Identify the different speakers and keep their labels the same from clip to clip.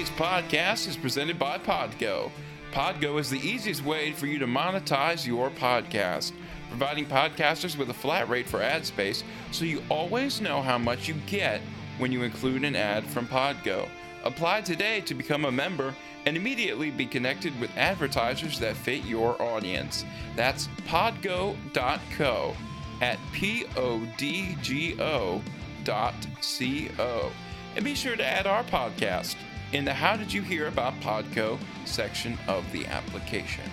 Speaker 1: Today's podcast is presented by Podgo. Podgo is the easiest way for you to monetize your podcast, providing podcasters with a flat rate for ad space so you always know how much you get when you include an ad from Podgo. Apply today to become a member and immediately be connected with advertisers that fit your audience. That's podgo.co at P O D G O dot C O. And be sure to add our podcast in the How Did You Hear About Podgo section of the application.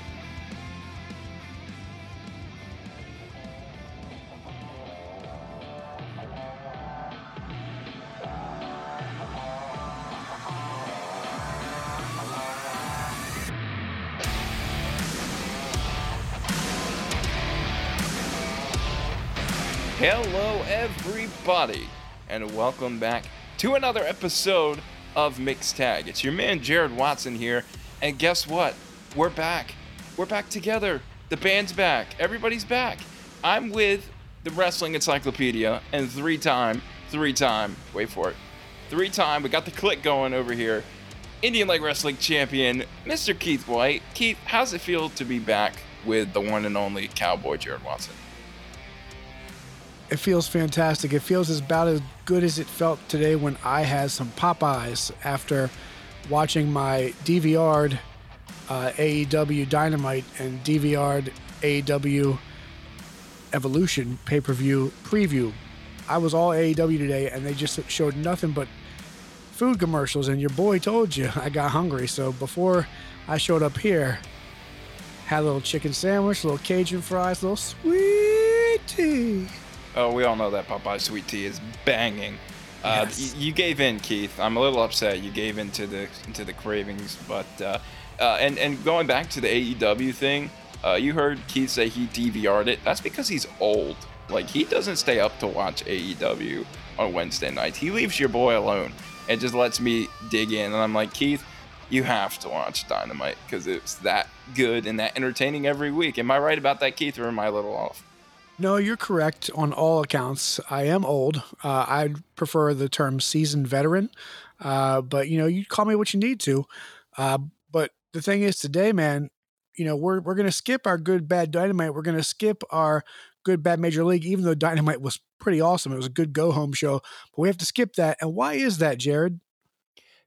Speaker 1: Hello, everybody, and welcome back to another episode of Mixed Tag. It's your man Jared Watson here, and guess what? We're back. We're back together. The band's back. Everybody's back. I'm with the Wrestling Encyclopedia and three time, three time, wait for it, three time, we got the click going over here. Indian Leg Wrestling Champion, Mr. Keith White. Keith, how's it feel to be back with the one and only Cowboy Jared Watson?
Speaker 2: It feels fantastic. It feels about as good as it felt today when I had some Popeyes after watching my DVR'd uh, AEW Dynamite and DVR'd AEW Revolution pay per view preview. I was all AEW today and they just showed nothing but food commercials. And your boy told you I got hungry. So before I showed up here, had a little chicken sandwich, a little Cajun fries, a little sweet tea.
Speaker 1: Oh, we all know that Popeye sweet tea is banging. Uh,
Speaker 2: Yes.
Speaker 1: y- you gave in, Keith. I'm a little upset. You gave in to the to the cravings, but uh, uh, and and going back to the AEW thing, uh, you heard Keith say he DVR'd it. That's because he's old. Like he doesn't stay up to watch AEW on Wednesday nights. He leaves your boy alone and just lets me dig in. And I'm like, Keith, you have to watch Dynamite because it's that good and that entertaining every week. Am I right about that, Keith, or am I a little off?
Speaker 2: No, you're correct on all accounts. I am old. Uh, I prefer the term seasoned veteran, uh, but you know, you call me what you need to. Uh, but the thing is, today, man, you know, we're we're gonna skip our good bad dynamite. We're gonna skip our good bad major league, even though dynamite was pretty awesome. It was a good go home show, but we have to skip that. And why is that, Jared?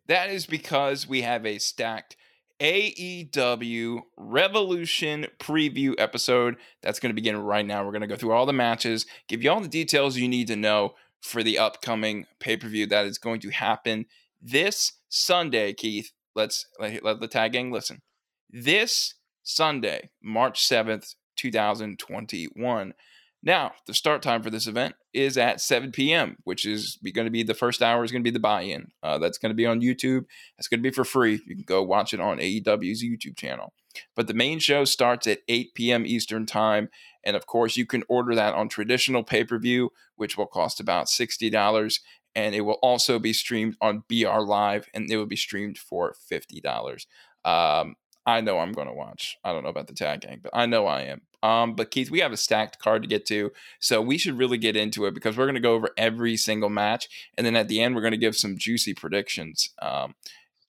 Speaker 1: That is because we have a stacked AEW Revolution preview episode that's going to begin right now. We're going to go through all the matches, give you all the details you need to know for the upcoming pay per view that is going to happen this Sunday. Keith, let's let, let the tag gang listen. This Sunday, March 7th, 2021. Now, the start time for this event is at 7 p.m., which is going to be the first hour is going to be the buy-in. Uh, that's going to be on YouTube. That's going to be for free. You can go watch it on AEW's YouTube channel. But the main show starts at 8 p.m. Eastern time, and of course, you can order that on traditional pay-per-view, which will cost about sixty dollars, and it will also be streamed on BR Live, and it will be streamed for fifty dollars. Um, I know I'm going to watch. I don't know about the tag gang, but I know I am. Um, but Keith, we have a stacked card to get to, so we should really get into it because we're going to go over every single match, and then at the end we're going to give some juicy predictions um,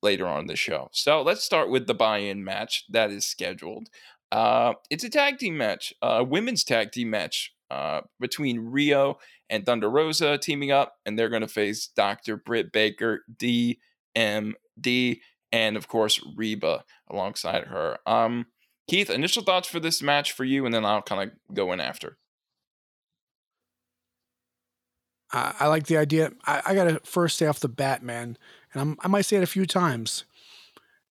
Speaker 1: later on in the show. So let's start with the buy-in match that is scheduled. Uh, it's a tag team match, a women's tag team match uh, between Riho and Thunder Rosa teaming up, and they're going to face Dr. Britt Baker, DMD, and of course Reba alongside her. Um, Keith, initial thoughts for this match for you, and then I'll kind of go in after.
Speaker 2: I, I like the idea. I, I got to first say off the bat, man, and I'm, I might say it a few times.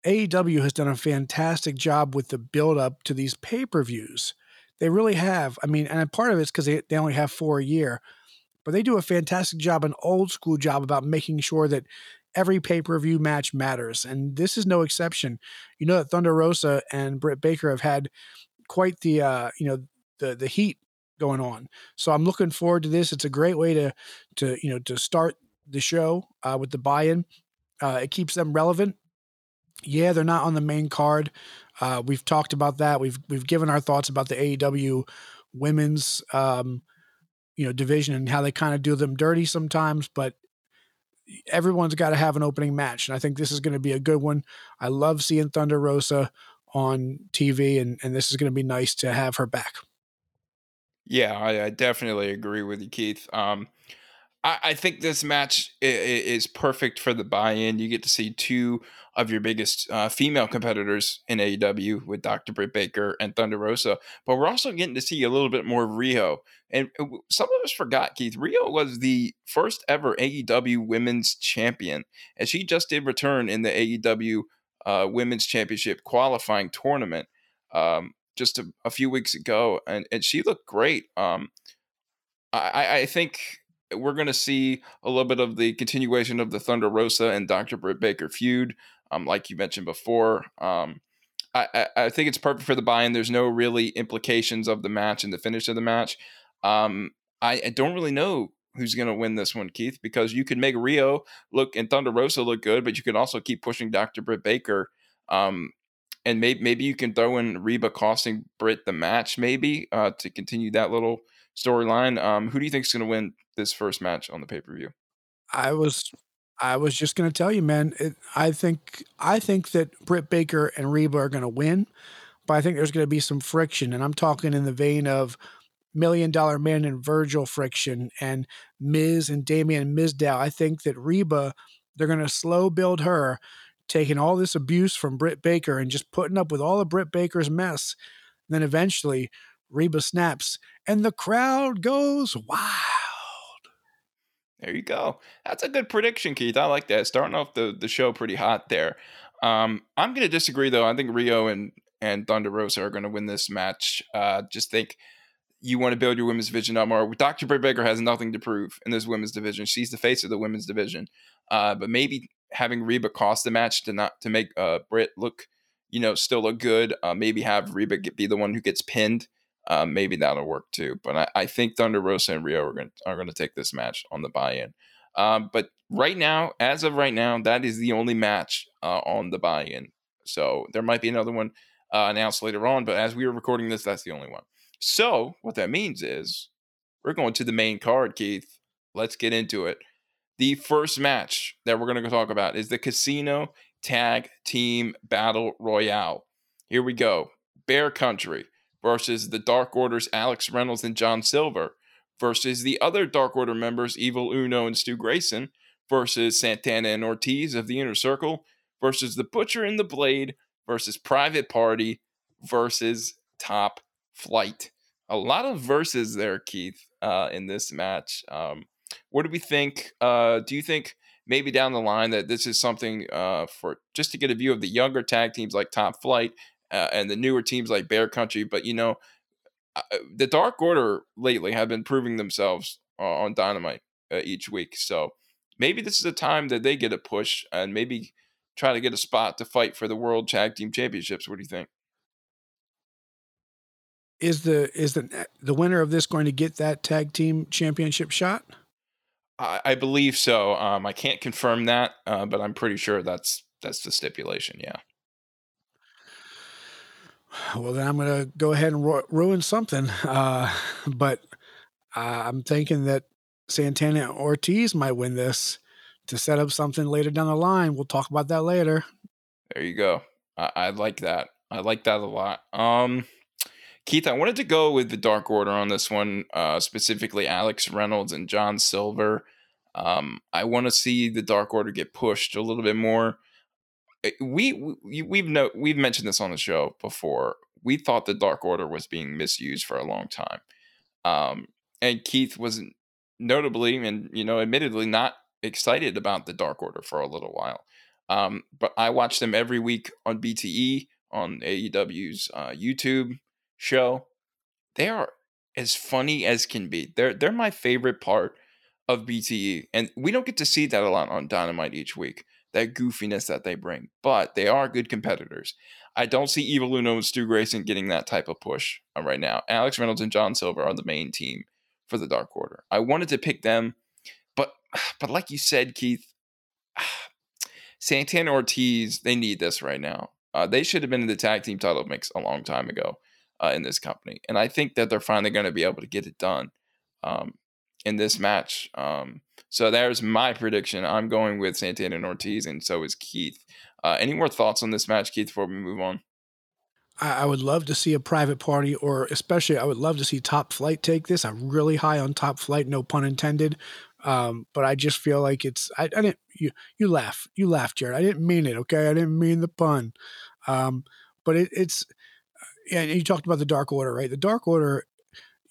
Speaker 2: AEW has done a fantastic job with the build up to these pay per views. They really have. I mean, and part of it's because they, they only have four a year, but they do a fantastic job, an old school job about making sure that every pay per view match matters. And this is no exception. You know that Thunder Rosa and Britt Baker have had quite the, uh, you know, the, the heat going on. So I'm looking forward to this. It's a great way to, to, you know, to start the show uh, with the buy in. Uh, it keeps them relevant. Yeah, they're not on the main card. Uh, we've talked about that. We've we've given our thoughts about the AEW women's um, you know division and how they kind of do them dirty sometimes. But everyone's got to have an opening match, and I think this is going to be a good one. I love seeing Thunder Rosa on TV, and and this is going to be nice to have her back.
Speaker 1: Yeah, I, I definitely agree with you, Keith. Um, I, I think this match is perfect for the buy-in. You get to see two of your biggest uh, female competitors in AEW with Dr. Britt Baker and Thunder Rosa, but we're also getting to see a little bit more of Riho. And uh, some of us forgot, Keith, Riho was the first ever AEW Women's Champion, and she just did return in the AEW uh, Women's Championship qualifying tournament um, just a, a, few weeks ago, and, and she looked great. Um, I, I think we're going to see a little bit of the continuation of the Thunder Rosa and Dr. Britt Baker feud, um, like you mentioned before. Um, I, I, think it's perfect for the buy-in. There's no really implications of the match and the finish of the match. Um, I, I don't really know who's going to win this one, Keith, because you could make Riho look and Thunder Rosa look good, but you can also keep pushing Dr. Britt Baker. Um, and maybe maybe you can throw in Reba costing Britt the match, maybe uh, to continue that little storyline. Um, who do you think is going to win this first match on the pay per view?
Speaker 2: I was I was just going to tell you, man. It, I think I think that Britt Baker and Reba are going to win, but I think there's going to be some friction, and I'm talking in the vein of Million Dollar Man and Virgil friction, and Miz and Damien Mizdow. I think that Reba, they're going to slow build her, taking all this abuse from Britt Baker and just putting up with all of Britt Baker's mess. And then eventually, Reba snaps, and the crowd goes wild.
Speaker 1: There you go. That's a good prediction, Keith. I like that. Starting off the, the show pretty hot there. Um, I'm going to disagree, though. I think Riho and, and Thunder Rosa are going to win this match. Uh, just think you want to build your women's division up more. Dr. Britt Baker has nothing to prove in this women's division. She's the face of the women's division. Uh, but maybe having Reba cost the match to not to make uh, Britt look, you know, still look good. Uh, maybe have Reba get, be the one who gets pinned uh, maybe that'll work too. But I, I think Thunder Rosa and Riho are going are going to take this match on the buy-in. Um, but right now, as of right now, that is the only match uh, on the buy-in. So there might be another one uh, announced later on, but as we are recording this, that's the only one. So what that means is we're going to the main card, Keith. Let's get into it. The first match that we're going to talk about is the Casino Tag Team Battle Royale. Here we go. Bear Country versus the Dark Order's Alex Reynolds and John Silver versus the other Dark Order members, Evil Uno and Stu Grayson, versus Santana and Ortiz of the Inner Circle, versus the Butcher and the Blade, versus Private Party, versus Top Flight. A lot of verses there, Keith, uh, in this match. Um, what do we think? Uh, do you think maybe down the line that this is something uh, for just to get a view of the younger tag teams like Top Flight uh, and the newer teams like Bear Country. But you know, uh, the Dark Order lately have been proving themselves uh, on Dynamite uh, each week. So maybe this is a time that they get a push and maybe try to get a spot to fight for the World Tag Team Championships. What do you think?
Speaker 2: Is the is the the winner of this going to get that tag team championship shot?
Speaker 1: I, I believe so. Um, I can't confirm that, uh, but I'm pretty sure that's that's the stipulation. Yeah.
Speaker 2: Well, then I'm going to go ahead and ru- ruin something. Uh, but uh, I'm thinking that Santana Ortiz might win this to set up something later down the line. We'll talk about that later.
Speaker 1: There you go. I, I like that. I like that a lot. Um, Keith, I wanted to go with the Dark Order on this one, uh, specifically Alex Reynolds and John Silver. Um, I want to see the Dark Order get pushed a little bit more. Eh, we, we we've no we've mentioned this on the show before. We thought the Dark Order was being misused for a long time, um, and Keith was notably and you know admittedly not excited about the Dark Order for a little while. Um, but I watch them every week on BTE on AEW's uh, YouTube show. They are as funny as can be. They're they're my favorite part of BTE, and we don't get to see that a lot on Dynamite each week that goofiness that they bring, but they are good competitors. I don't see Evil Uno and Stu Grayson getting that type of push uh, right now. Alex Reynolds and John Silver are the main team for the Dark Order. I wanted to pick them, but but like you said, Keith, Santana Ortiz, they need this right now. Uh, they should have been in the tag team title mix a long time ago uh, in this company, and I think that they're finally going to be able to get it done. Um, in this match. Um, so there's my prediction. I'm going with Santana and Ortiz, and so is Keith. Uh, any more thoughts on this match, Keith, before we move on?
Speaker 2: I, would love to see a private party, or especially I would love to see Top Flight take this. I'm really high on Top Flight, no pun intended. Um, but I just feel like it's I, I, didn't you you laugh you laugh Jared I didn't mean it okay I didn't mean the pun um, but it, it's and you talked about the Dark Order right the Dark Order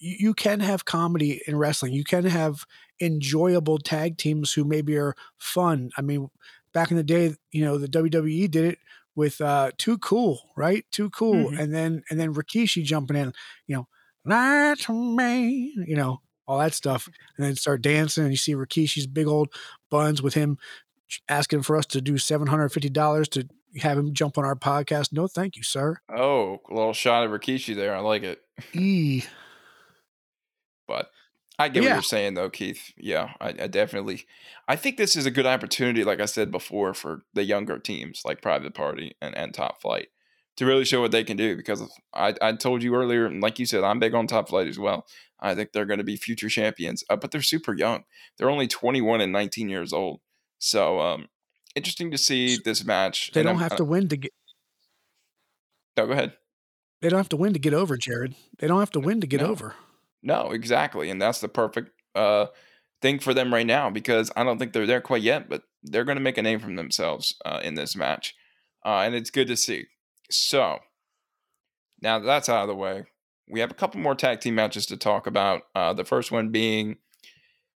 Speaker 2: you, you can have comedy in wrestling you can have enjoyable tag teams who maybe are fun I mean back in the day you know the WWE did it with uh too cool right too cool mm-hmm. and then and then Rikishi jumping in you know that's me you know all that stuff, and then start dancing. And you see Rikishi's big old buns with him asking for us to do seven hundred fifty dollars to have him jump on our podcast. No, thank you, sir.
Speaker 1: Oh, a little shot of Rikishi there. I like it. E. But I get yeah. what you're saying, though, Keith. Yeah, I, I, definitely. I think this is a good opportunity, like I said before, for the younger teams like Private Party and, and Top Flight to really show what they can do. Because I, I told you earlier, and like you said, I'm big on Top Flight as well. I think they're going to be future champions, uh, but they're super young. They're only 21 and 19 years old. So um, interesting to see this match.
Speaker 2: They and don't I'm, have to win to get.
Speaker 1: No, go ahead.
Speaker 2: They don't have to win to get over, Jared. They don't have to win to get
Speaker 1: no.
Speaker 2: over.
Speaker 1: No, exactly, and that's the perfect uh, thing for them right now because I don't think they're there quite yet, but they're going to make a name for themselves uh, in this match, uh, and it's good to see. So now that that's out of the way, we have a couple more tag team matches to talk about. Uh, the first one being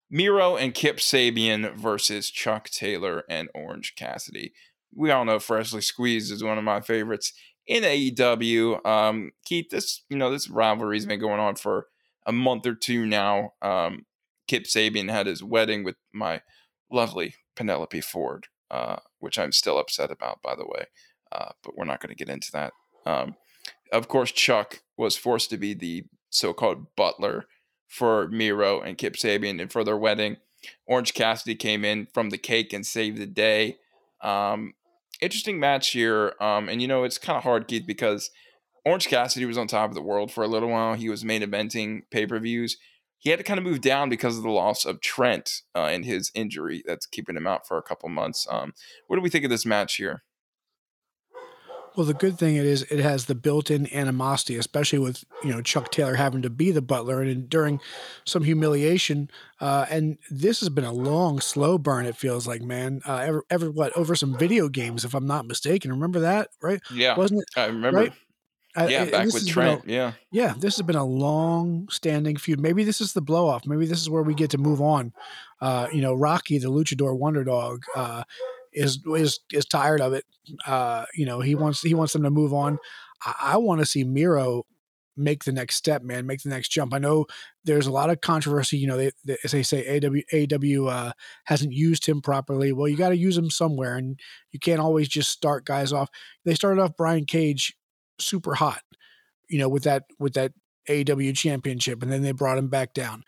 Speaker 1: Miro and Kip Sabian versus Chuck Taylor and Orange Cassidy. We all know Freshly Squeezed is one of my favorites in AEW. Um, Keith, this you know this rivalry's been going on for a month or two now. Um, Kip Sabian had his wedding with my lovely Penelope Ford, uh, which I'm still upset about, by the way. Uh, but we're not going to get into that. Um, of course, Chuck was forced to be the so-called butler for Miro and Kip Sabian and for their wedding. Orange Cassidy came in from the cake and saved the day. Um, interesting match here. Um, and you know, it's kind of hard, Keith, because Orange Cassidy was on top of the world for a little while. He was main eventing pay per views. He had to kind of move down because of the loss of Trent uh, and his injury that's keeping him out for a couple months. Um, what do we think of this match here?
Speaker 2: Well, the good thing it is it has the built-in animosity, especially with you know Chuck Taylor having to be the butler and enduring some humiliation. Uh, and this has been a long, slow burn. It feels like, man. Uh, ever, ever what over some video games, if I'm not mistaken. Remember that, right?
Speaker 1: Yeah,
Speaker 2: wasn't it?
Speaker 1: I remember.
Speaker 2: Right?
Speaker 1: Yeah, I, back with Trent.
Speaker 2: A,
Speaker 1: yeah,
Speaker 2: yeah. This has been a long-standing feud. Maybe this is the blow-off. Maybe this is where we get to move on. Uh, you know, Rocky, the Luchador Wonder Dog uh, is is is tired of it. Uh, you know, he wants he wants them to move on. I, I want to see Miro make the next step, man, make the next jump. I know there's a lot of controversy. You know, they, they as they say, AW AW uh, hasn't used him properly. Well, you got to use him somewhere, and you can't always just start guys off. They started off Brian Cage super hot, you know, with that with that AW championship, and then they brought him back down.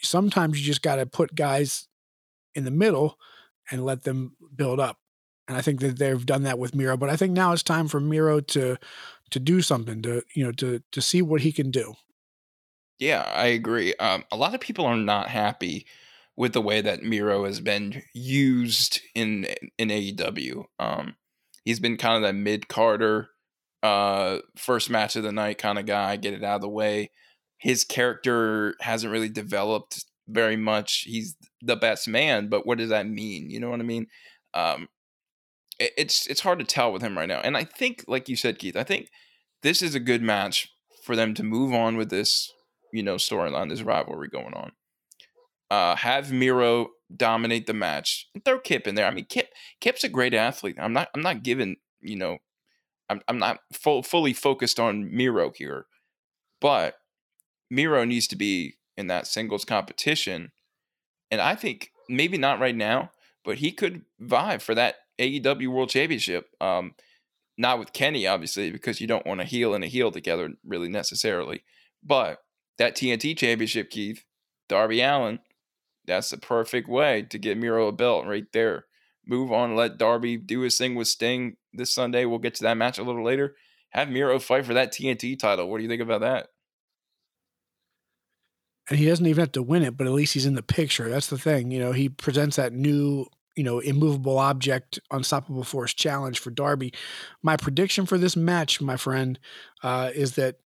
Speaker 2: Sometimes you just got to put guys in the middle and let them build up. And I think that they've done that with Miro, but I think now it's time for Miro to to do something to you know to to see what he can do.
Speaker 1: Yeah, I agree. Um, a lot of people are not happy with the way that Miro has been used in in AEW. Um, he's been kind of that mid carder, uh, first match of the night kind of guy, get it out of the way. His character hasn't really developed very much. He's the best man, but what does that mean? You know what I mean? Um, it, it's it's hard to tell with him right now. And I think, like you said, Keith, I think this is a good match for them to move on with this, you know, storyline, this rivalry going on. Uh, have Miro dominate the match. And throw Kip in there. I mean, Kip Kip's a great athlete. I'm not I'm not giving you know, I'm I'm not full, fully focused on Miro here, but Miro needs to be in that singles competition. And I think maybe not right now, but he could vie for that AEW World Championship. Um, not with Kenny, obviously, because you don't want a heel and a heel together really necessarily. But that TNT Championship, Keith, Darby Allin, that's the perfect way to get Miro a belt right there. Move on, let Darby do his thing with Sting this Sunday. We'll get to that match a little later. Have Miro fight for that TNT title. What do you think about that?
Speaker 2: and he doesn't even have to win it, but at least he's in the picture. That's the thing. You know, he presents that new, you know, immovable object, unstoppable force challenge for Darby. My prediction for this match, my friend, uh, is that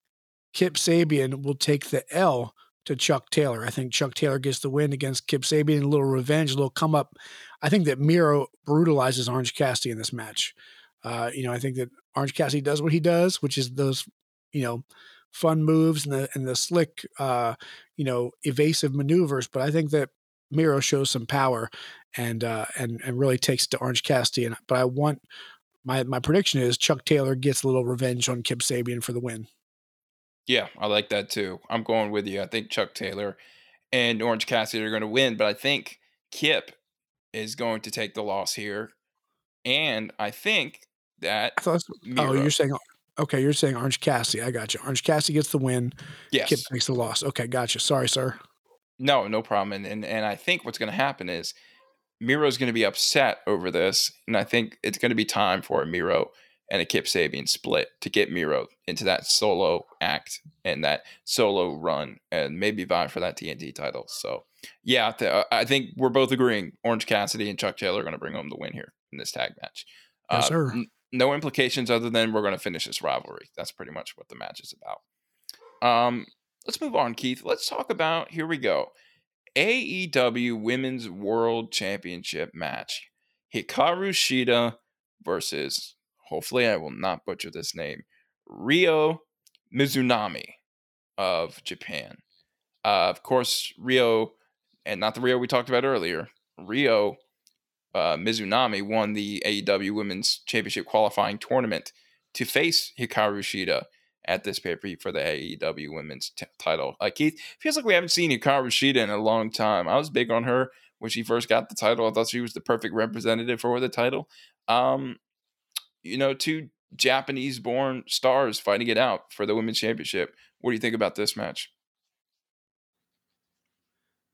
Speaker 2: Kip Sabian will take the L to Chuck Taylor. I think Chuck Taylor gets the win against Kip Sabian, a little revenge, a little come up. I think that Miro brutalizes Orange Cassidy in this match. Uh, you know, I think that Orange Cassidy does what he does, which is those, you know, fun moves and the and the slick, uh, you know, evasive maneuvers. But I think that Miro shows some power and uh, and and really takes to Orange Cassidy. And but I want my my prediction is Chuck Taylor gets a little revenge on Kip Sabian for the win.
Speaker 1: Yeah, I like that too. I'm going with you. I think Chuck Taylor and Orange Cassidy are going to win, but I think Kip is going to take the loss here. And I think that.
Speaker 2: Oh, you're saying okay. You're saying Orange Cassidy. I got you. Orange Cassidy gets the win.
Speaker 1: Yes.
Speaker 2: Kip takes the loss. Okay, gotcha. Sorry, sir.
Speaker 1: No, no problem. And and, and I think what's going to happen is Miro's going to be upset over this, and I think it's going to be time for a Miro and a Kip Sabian split to get Miro into that solo act and that solo run and maybe vie for that TNT title. So, yeah, th- I think we're both agreeing Orange Cassidy and Chuck Taylor are going to bring home the win here in this tag match.
Speaker 2: Yes, uh, sir. N-
Speaker 1: no implications other than we're going to finish this rivalry. That's pretty much what the match is about. Um, let's move on, Keith. Let's talk about here we go. AEW Women's World Championship match. Hikaru Shida versus hopefully I will not butcher this name, Ryo Mizunami of Japan. Uh, of course, Ryo, and not the Riho we talked about earlier, Ryo uh, Mizunami won the AEW Women's Championship qualifying tournament to face Hikaru Shida at this pay per view for the AEW Women's t- title. Uh, Keith, it feels like we haven't seen Hikaru Shida in a long time. I was big on her when she first got the title. I thought she was the perfect representative for the title. Um, you know, two Japanese born stars fighting it out for the women's championship. What do you think about this match?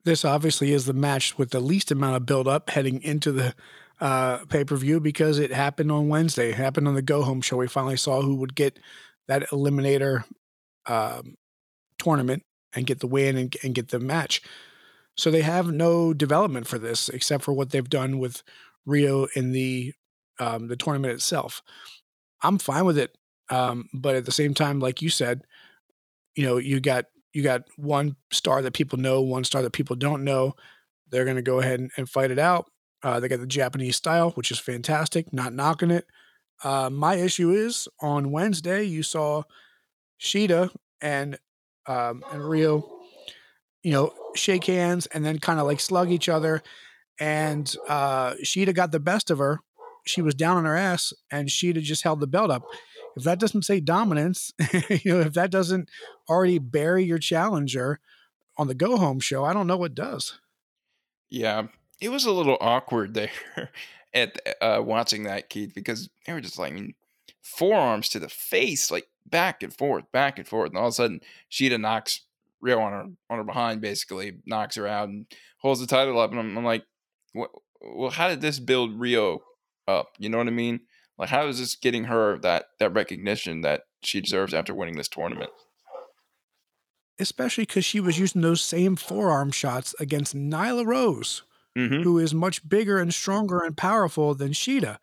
Speaker 2: This obviously is the match with the least amount of build up heading into the uh, pay per view because it happened on Wednesday. It happened on the Go Home show. We finally saw who would get that eliminator um, tournament and get the win and, and get the match. So they have no development for this except for what they've done with Ryo in the um, the tournament itself. I'm fine with it, um, but at the same time, like you said, you know, you got you got one star that people know, one star that people don't know. They're going to go ahead and, and, fight it out. Uh, they got the Japanese style, which is fantastic. Not knocking it. Uh, my issue is on Wednesday you saw Shida and um, and Ryo, you know, shake hands and then kind of like slug each other, and uh, Shida got the best of her she was down on her ass and she'd have just held the belt up. If that doesn't say dominance, you know, if that doesn't already bury your challenger on the go home show, I don't know what does.
Speaker 1: Yeah, it was a little awkward there at uh, watching that, Keith, because they were just like I mean, forearms to the face, like back and forth, back and forth, and all of a sudden Shida knocks Ryo on her on her behind, basically knocks her out and holds the title up, and I'm, I'm like, what? Well, how did this build Ryo up. You know what I mean? Like, how is this getting her that that recognition that she deserves after winning this tournament?
Speaker 2: Especially because she was using those same forearm shots against Nyla Rose, mm-hmm. who is much bigger and stronger and powerful than Shida,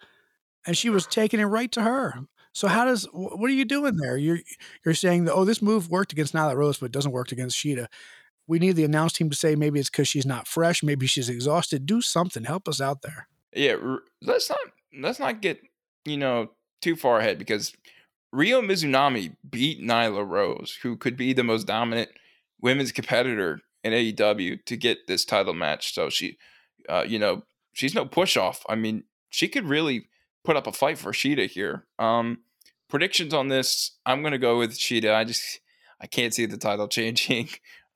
Speaker 2: and she was taking it right to her. So how does what are you doing there? You're you're saying that oh this move worked against Nyla Rose, but it doesn't work against Shida. We need the announce team to say maybe it's because she's not fresh, maybe she's exhausted. Do something, help us out there.
Speaker 1: Yeah, let's not let's not get you know too far ahead because Ryo Mizunami beat Nyla Rose, who could be the most dominant women's competitor in AEW, to get this title match. So she, uh, you know, she's no push off. I mean, she could really put up a fight for Shida here. Um, predictions on this, I'm gonna go with Shida. I just I can't see the title changing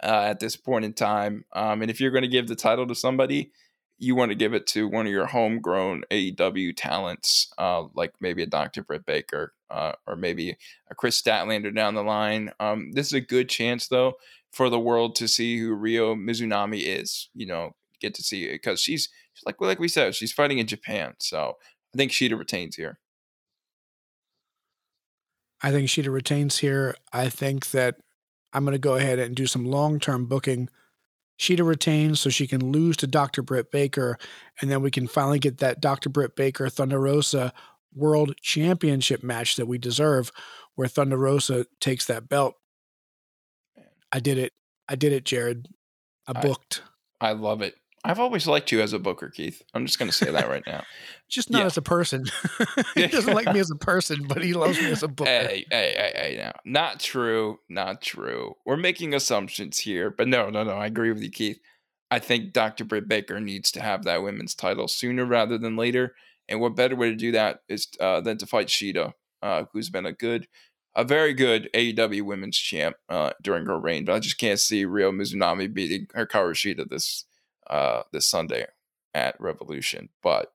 Speaker 1: uh, at this point in time. Um, and if you're gonna give the title to somebody, you want to give it to one of your homegrown AEW talents, uh, like maybe a Dr. Britt Baker uh, or maybe a Kris Statlander down the line. Um, this is a good chance, though, for the world to see who Ryo Mizunami is. You know, get to see it because she's, like like we said, she's fighting in Japan. So I think Shida retains here.
Speaker 2: I think Shida retains here. I think that I'm going to go ahead and do some long term booking Shida retains so she can lose to Dr. Britt Baker, and then we can finally get that Dr. Britt Baker Thunder Rosa World Championship match that we deserve, where Thunder Rosa takes that belt. I did it. I did it, Jared. I booked.
Speaker 1: I, I love it. I've always liked you as a booker, Keith. I'm just going to say that right now.
Speaker 2: just not yeah. as a person. he doesn't like me as a person, but he loves me as a booker.
Speaker 1: Hey, hey, hey, hey, now. Not true. Not true. We're making assumptions here, but no, no, no. I agree with you, Keith. I think Dr. Britt Baker needs to have that women's title sooner rather than later. And what better way to do that is uh, than to fight Shida, uh, who's been a good, a very good AEW women's champ uh, during her reign. But I just can't see Ryo Mizunami beating Hikaru Shida this uh, this Sunday at Revolution. But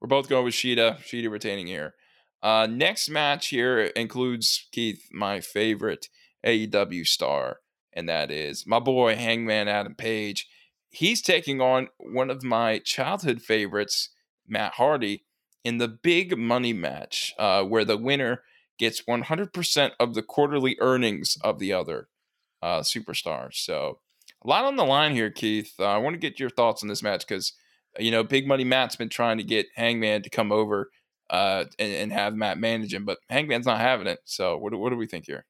Speaker 1: we're both going with Shida. Shida retaining here. Uh, next match here includes Keith, my favorite AEW star, and that is my boy Hangman Adam Page. He's taking on one of my childhood favorites, Matt Hardy, in the big money match, uh, where the winner gets 100% of the quarterly earnings of the other uh, superstar. So a lot on the line here, Keith. Uh, I want to get your thoughts on this match because you know Big Money Matt's been trying to get Hangman to come over uh, and, and, have Matt manage him, but Hangman's not having it. So what what do we think here?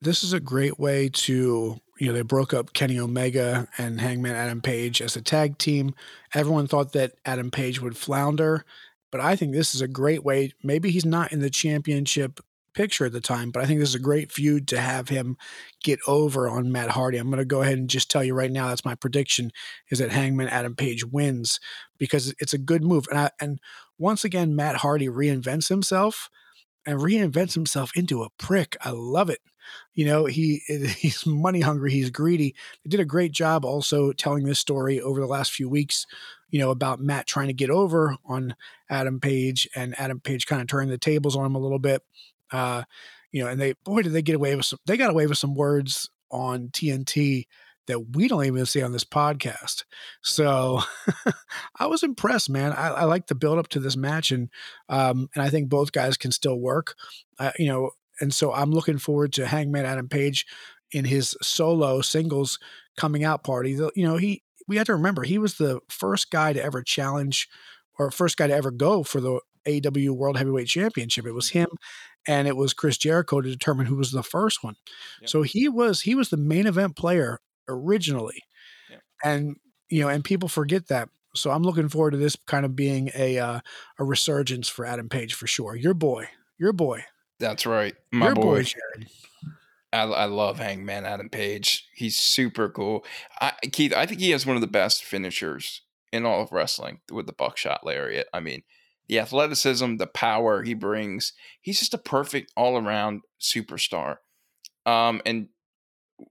Speaker 2: This is a great way to you know they broke up Kenny Omega and Hangman Adam Page as a tag team. Everyone thought that Adam Page would flounder, but I think this is a great way. Maybe he's not in the championship picture at the time, but I think this is a great feud to have him get over on Matt Hardy. I'm going to go ahead and just tell you right now that's my prediction is that Hangman Adam Page wins because it's a good move. And I, and once again Matt Hardy reinvents himself and reinvents himself into a prick. I love it. You know, he he's money hungry, he's greedy. They did a great job also telling this story over the last few weeks, you know, about Matt trying to get over on Adam Page and Adam Page kind of turning the tables on him a little bit. Uh, you know, and they boy did they get away with some. They got away with some words on TNT that we don't even see on this podcast. So I was impressed, man. I, I like the build up to this match, and um, and I think both guys can still work. Uh, you know, and so I'm looking forward to Hangman Adam Page in his solo singles coming out party. You know, he we have to remember he was the first guy to ever challenge or first guy to ever go for the AEW World Heavyweight Championship. It was him and it was Chris Jericho to determine who was the first one. Yep. So he was he was the main event player originally, yep. and you know, and people forget that. So I'm looking forward to this kind of being a uh, a resurgence for Adam Page for sure. Your boy, your boy.
Speaker 1: That's right, my your boy. boy I, I, love Hangman Adam Page. He's super cool. I, Keith, I think he has one of the best finishers in all of wrestling with the buckshot lariat. I mean, the athleticism, the power he brings. He's just a perfect all around superstar. Um, and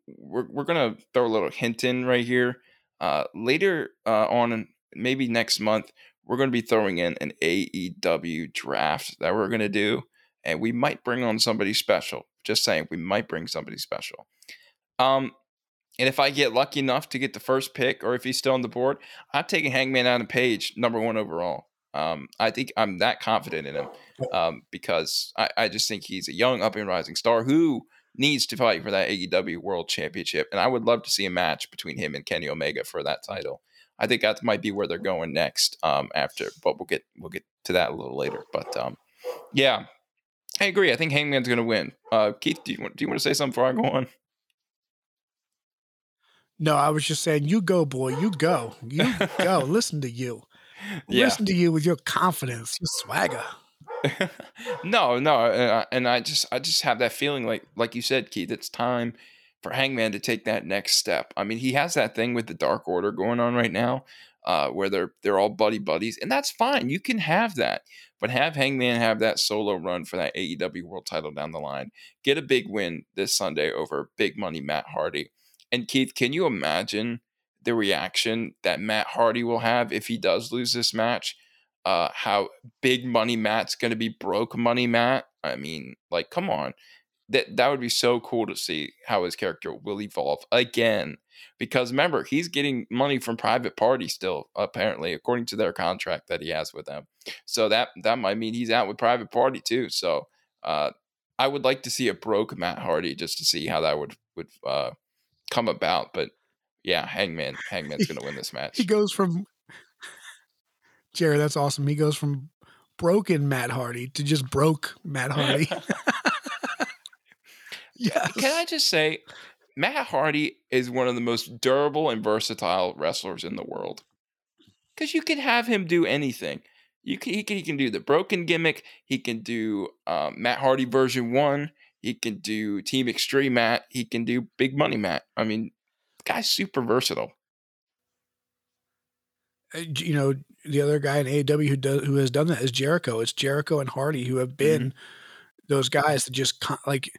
Speaker 1: we're, we're going to throw a little hint in right here. Uh, later uh, on, maybe next month, we're going to be throwing in an AEW draft that we're going to do. And we might bring on somebody special. Just saying, we might bring somebody special. Um, and if I get lucky enough to get the first pick, or if he's still on the board, I'm taking Hangman Adam Page number one overall. Um, I think I'm that confident in him um, because I, I, just think he's a young, up and rising star who needs to fight for that AEW World Championship. And I would love to see a match between him and Kenny Omega for that title. I think that might be where they're going next um, after, but we'll get we'll get to that a little later. But um, yeah, I agree. I think Hangman's going to win. Uh, Keith, do you want do you want to say something before I go on?
Speaker 2: No, I was just saying, you go, boy, you go, you go. Listen to you yeah. listen to you with your confidence, your swagger.
Speaker 1: no, no, uh, and I just I just have that feeling like like you said, Keith. It's time for Hangman to take that next step. I mean, he has that thing with the Dark Order going on right now, uh, where they're they're all buddy buddies, and that's fine. You can have that, but have Hangman have that solo run for that AEW World Title down the line. Get a big win this Sunday over Big Money Matt Hardy. And Keith, can you imagine the reaction that Matt Hardy will have if he does lose this match. Uh, how big money Matt's going to be broke money Matt. I mean, like, come on. That, that would be so cool to see how his character will evolve again. Because remember, he's getting money from private party still, apparently, according to their contract that he has with them. So that that might mean he's out with private party too. So uh, I would like to see a broke Matt Hardy just to see how that would would uh, come about. But yeah, Hangman, Hangman's going to win this match.
Speaker 2: He goes from Jared. That's awesome. He goes from broken Matt Hardy to just broke Matt Hardy. yes.
Speaker 1: Can I just say, Matt Hardy is one of the most durable and versatile wrestlers in the world. Because you can have him do anything. You can he, can he can do the broken gimmick. He can do um, Matt Hardy version one. He can do Team Extreme Matt. He can do Big Money Matt. I mean, guy's super versatile.
Speaker 2: Uh, you know, the other guy in AEW who does who has done that is Jericho. It's Jericho and Hardy who have been mm-hmm. those guys that just like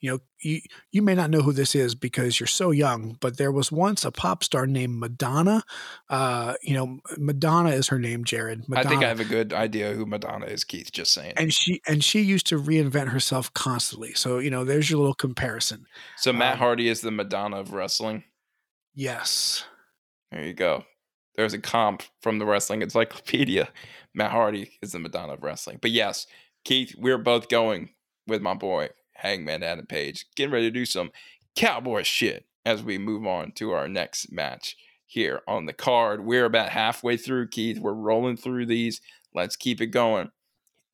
Speaker 2: you know, you you may not know who this is because you're so young, but there was once a pop star named Madonna. Uh, you know, Madonna is her name, Jared. Madonna.
Speaker 1: I think I have a good idea who Madonna is, Keith. Just saying.
Speaker 2: And she and she used to reinvent herself constantly. So you know, there's your little comparison.
Speaker 1: So Matt um, Hardy is the Madonna of wrestling.
Speaker 2: Yes.
Speaker 1: There you go. There's a comp from the wrestling encyclopedia. Matt Hardy is the Madonna of wrestling. But yes, Keith, we're both going with my boy Hangman Adam Page, getting ready to do some cowboy shit as we move on to our next match here on the card. We're about halfway through, Keith. We're rolling through these. Let's keep it going.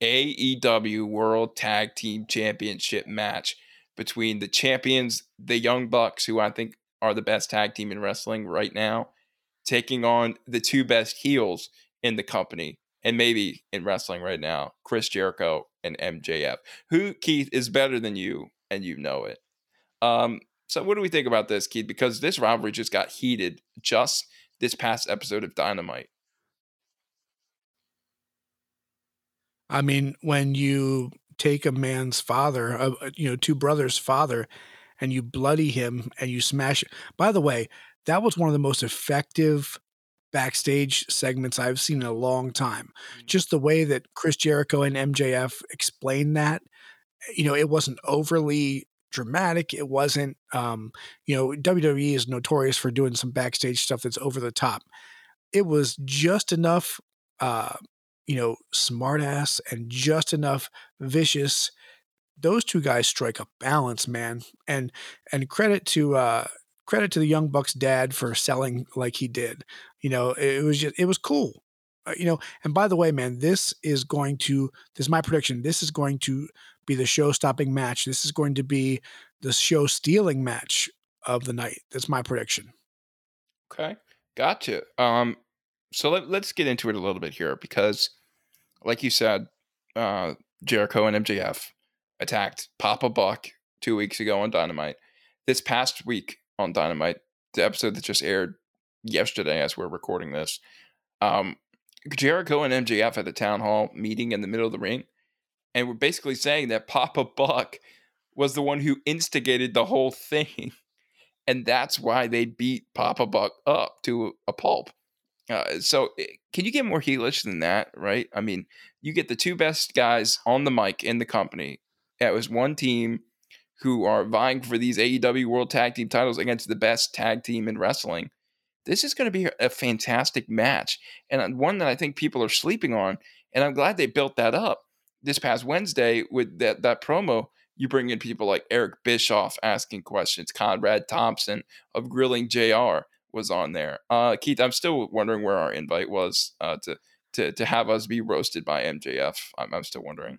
Speaker 1: AEW World Tag Team Championship match between the champions, the Young Bucks, who I think are the best tag team in wrestling right now, taking on the two best heels in the company, and maybe in wrestling right now, Chris Jericho and MJF. Who, Keith, is better than you, and you know it. Um, so, what do we think about this, Keith? Because this rivalry just got heated just this past episode of Dynamite.
Speaker 2: I mean, when you take a man's father, uh, you know, two brothers' father, and you bloody him and you smash it. By the way, that was one of the most effective backstage segments I've seen in a long time. Mm-hmm. Just the way that Chris Jericho and MJF explained that, you know, it wasn't overly dramatic. It wasn't, um, you know, WWE is notorious for doing some backstage stuff that's over the top. It was just enough, uh, you know, smartass and just enough vicious. Those two guys strike a balance, man. And and credit to uh, credit to the Young Bucks dad for selling like he did. You know, it was just it was cool. Uh, you know, and by the way, man, this is going to this is my prediction. This is going to be the show-stopping match. This is going to be the show-stealing match of the night. That's my prediction.
Speaker 1: Okay, gotcha. Um, so let, let's get into it a little bit here because, like you said, uh, Jericho and MJF attacked Papa Buck two weeks ago on Dynamite. This past week, on Dynamite, the episode that just aired yesterday as we're recording this. Um, Jericho and MJF at the town hall meeting in the middle of the ring, and we're basically saying that Papa Buck was the one who instigated the whole thing, and that's why they beat Papa Buck up to a pulp. Uh, so, eh, can you get more heelish than that, right? I mean, you get the two best guys on the mic in the company. It was one team who are vying for these AEW World Tag Team titles against the best tag team in wrestling. This is going to be a fantastic match and one that I think people are sleeping on. And I'm glad they built that up this past Wednesday with that, that promo. You bring in people like Eric Bischoff asking questions, Conrad Thompson of Grilling JR was on there. Uh, Keith, I'm still wondering where our invite was uh, to, to, to have us be roasted by MJF. I'm, I'm still wondering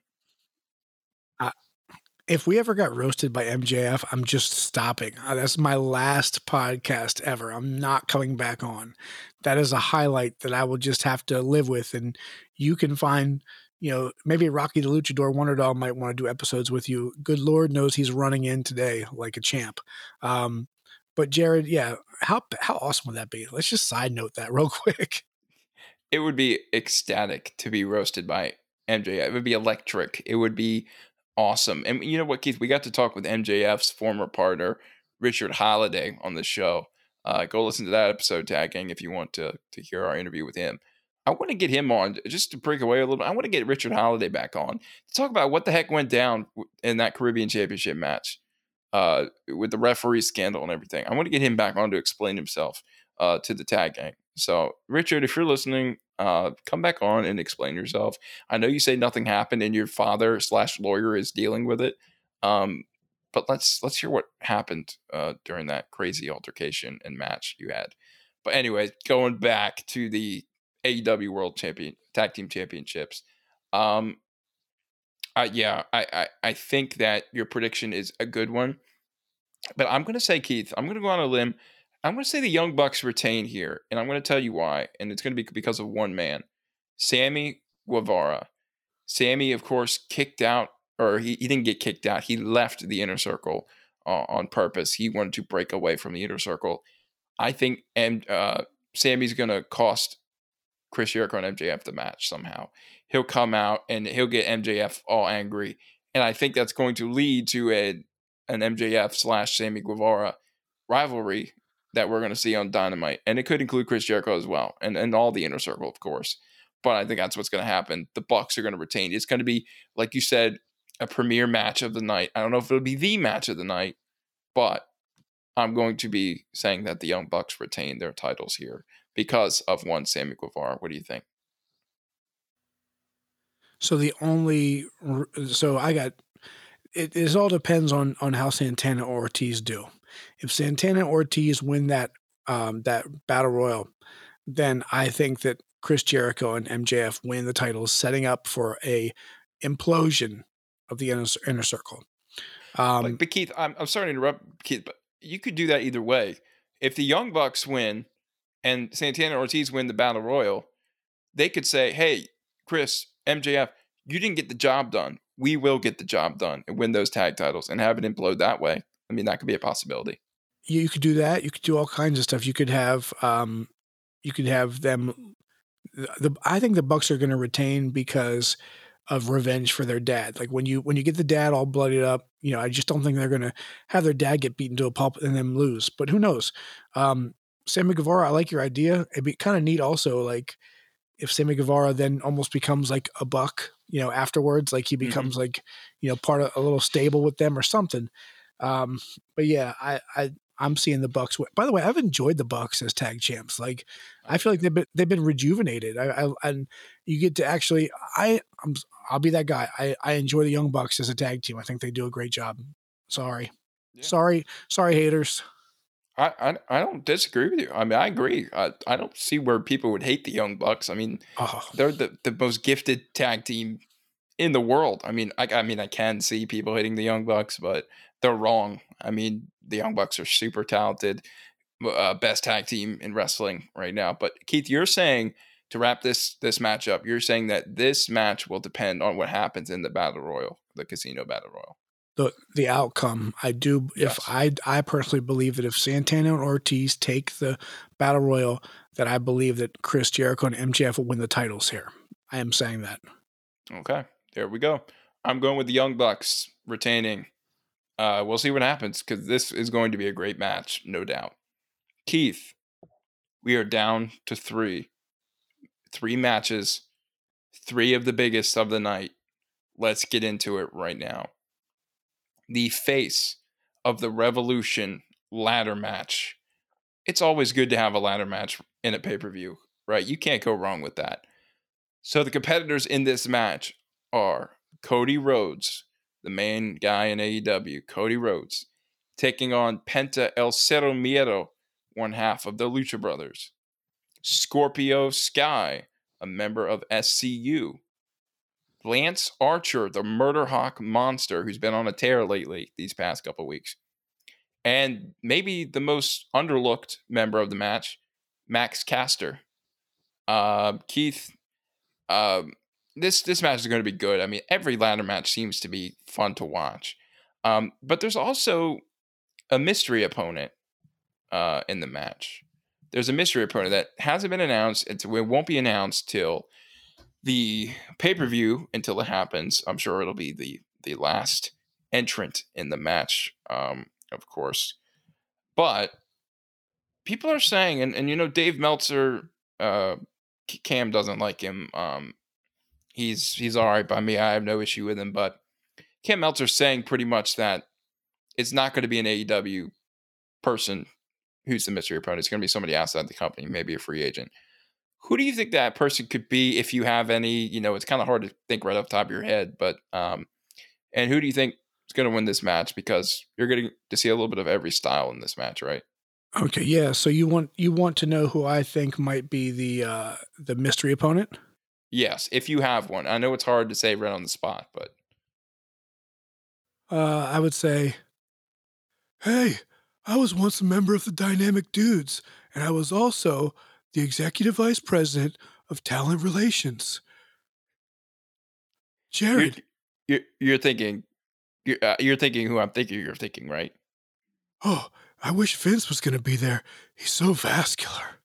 Speaker 2: if we ever got roasted by MJF, I'm just stopping. Uh, that's my last podcast ever. I'm not coming back on. That is a highlight that I will just have to live with. And you can find, you know, maybe Rocky the Luchador Wonderdog might want to do episodes with you. Good Lord knows he's running in today like a champ. Um, but Jared, yeah, how how awesome would that be? Let's just side note that real quick.
Speaker 1: It would be ecstatic to be roasted by MJF. It would be electric. It would be awesome. And you know what, Keith? We got to talk with MJF's former partner, Richard Holliday, on the show. Uh, go listen to that episode, tagging, if you want to to hear our interview with him. I want to get him on just to break away a little. I want to get Richard Holliday back on to talk about what the heck went down in that Caribbean Championship match uh, with the referee scandal and everything. I want to get him back on to explain himself uh, to the tag gang. So, Richard, if you're listening, uh, come back on and explain yourself. I know you say nothing happened and your father slash lawyer is dealing with it. Um, but let's let's hear what happened uh, during that crazy altercation and match you had. But anyway, going back to the AEW World Champion Tag Team Championships, um, uh, yeah, I, I I think that your prediction is a good one, but I'm going to say Keith, I'm going to go on a limb. I'm going to say the Young Bucks retain here, and I'm going to tell you why. And it's going to be because of one man, Sammy Guevara. Sammy, of course, kicked out, or he, he didn't get kicked out. He left the inner circle uh, on purpose. He wanted to break away from the inner circle. I think and uh, Sammy's going to cost Chris Jericho and MJF the match somehow. He'll come out and he'll get MJF all angry, and I think that's going to lead to a an MJF slash Sammy Guevara rivalry that we're going to see on Dynamite, and it could include Chris Jericho as well, and and all the inner circle, of course. But I think that's what's going to happen. The Bucks are going to retain. It's going to be, like you said, a premier match of the night. I don't know if it'll be the match of the night, but I'm going to be saying that the Young Bucks retain their titles here because of one Sammy Guevara. What do you think?
Speaker 2: So the only so I got it, it all depends on on how Santana or Ortiz do. If Santana and Ortiz win that um, that battle royal, then I think that Chris Jericho and MJF win the titles, setting up for a implosion of the inner, inner circle.
Speaker 1: Um, but, Keith, I'm, I'm sorry to interrupt, Keith, but you could do that either way. If the Young Bucks win and Santana Ortiz win the Battle Royal, they could say, hey, Chris, MJF, you didn't get the job done. We will get the job done and win those tag titles and have it implode that way. I mean, that could be a possibility.
Speaker 2: You could do that. You could do all kinds of stuff. You could have, um, you could have them. The I think the Bucks are going to retain because of revenge for their dad. Like when you when you get the dad all bloodied up, you know, I just don't think they're going to have their dad get beaten to a pulp and then lose. But who knows? Um, Sammy Guevara, I like your idea. It'd be kind of neat also, like if Sammy Guevara then almost becomes like a buck, you know, afterwards, like he mm-hmm. becomes mm-hmm. like, you know, part of a little stable with them or something. Um, but yeah, I, I, I'm seeing the Bucks. By the way, I've enjoyed the Bucks as tag champs. Like, I feel like they've been they've been rejuvenated. I, I and you get to actually, I, I'm, I'll be that guy. I, I enjoy the Young Bucks as a tag team. I think they do a great job. Sorry, yeah. sorry, sorry, haters.
Speaker 1: I, I, I don't disagree with you. I mean, I agree. I, I don't see where people would hate the Young Bucks. I mean, oh. they're the, the most gifted tag team in the world. I mean, I, I mean, I can see people hating the Young Bucks, but they're wrong. I mean, the Young Bucks are super talented, uh, best tag team in wrestling right now. But Keith, you're saying to wrap this this match up, you're saying that this match will depend on what happens in the battle royal, the casino battle royal
Speaker 2: the the outcome. I do yes. if I I personally believe that if Santana and Ortiz take the battle royal, that I believe that Chris Jericho and MJF will win the titles here. I am saying that.
Speaker 1: Okay, there we go. I'm going with the Young Bucks retaining. Uh, we'll see what happens because this is going to be a great match, no doubt. Keith, we are down to three, three matches, three of the biggest of the night. Let's get into it right now the face of the Revolution ladder match. It's always good to have a ladder match in a pay per view, right? You can't go wrong with that. So the competitors in this match are Cody Rhodes, the main guy in AEW, Cody Rhodes, taking on Penta El Zero Miedo, one half of the Lucha Brothers. Scorpio Sky, a member of SCU, Lance Archer, the Murder Hawk monster who's been on a tear lately these past couple weeks. And maybe the most underlooked member of the match, Max Caster. Uh, Keith, um, this this match is going to be good. I mean, every ladder match seems to be fun to watch. Um, but there's also a mystery opponent uh, in the match. There's a mystery opponent that hasn't been announced. It's, it won't be announced till the pay per view until it happens. I'm sure it'll be the the last entrant in the match, um, of course. But people are saying, and, and you know, Dave Meltzer, uh, Cam doesn't like him. Um, he's he's all right by me. I have no issue with him, but Cam Meltzer's saying pretty much that it's not going to be an AEW person who's the mystery opponent. It's going to be somebody outside the company, maybe a free agent. Who do you think that person could be if you have any? You know, it's kind of hard to think right off the top of your head, but um, and who do you think is going to win this match because you're getting to see a little bit of every style in this match, right?
Speaker 2: Okay, yeah. So you want you want to know who I think might be the uh the mystery opponent?
Speaker 1: Yes, if you have one. I know it's hard to say right on the spot, but
Speaker 2: Uh I would say Hey, I was once a member of the Dynamic Dudes, and I was also the executive vice president of talent relations. Jared.
Speaker 1: You're, you're thinking, you're, uh, you're thinking who I'm thinking you're thinking, right?
Speaker 2: Oh, I wish Vince was going to be there. He's so vascular.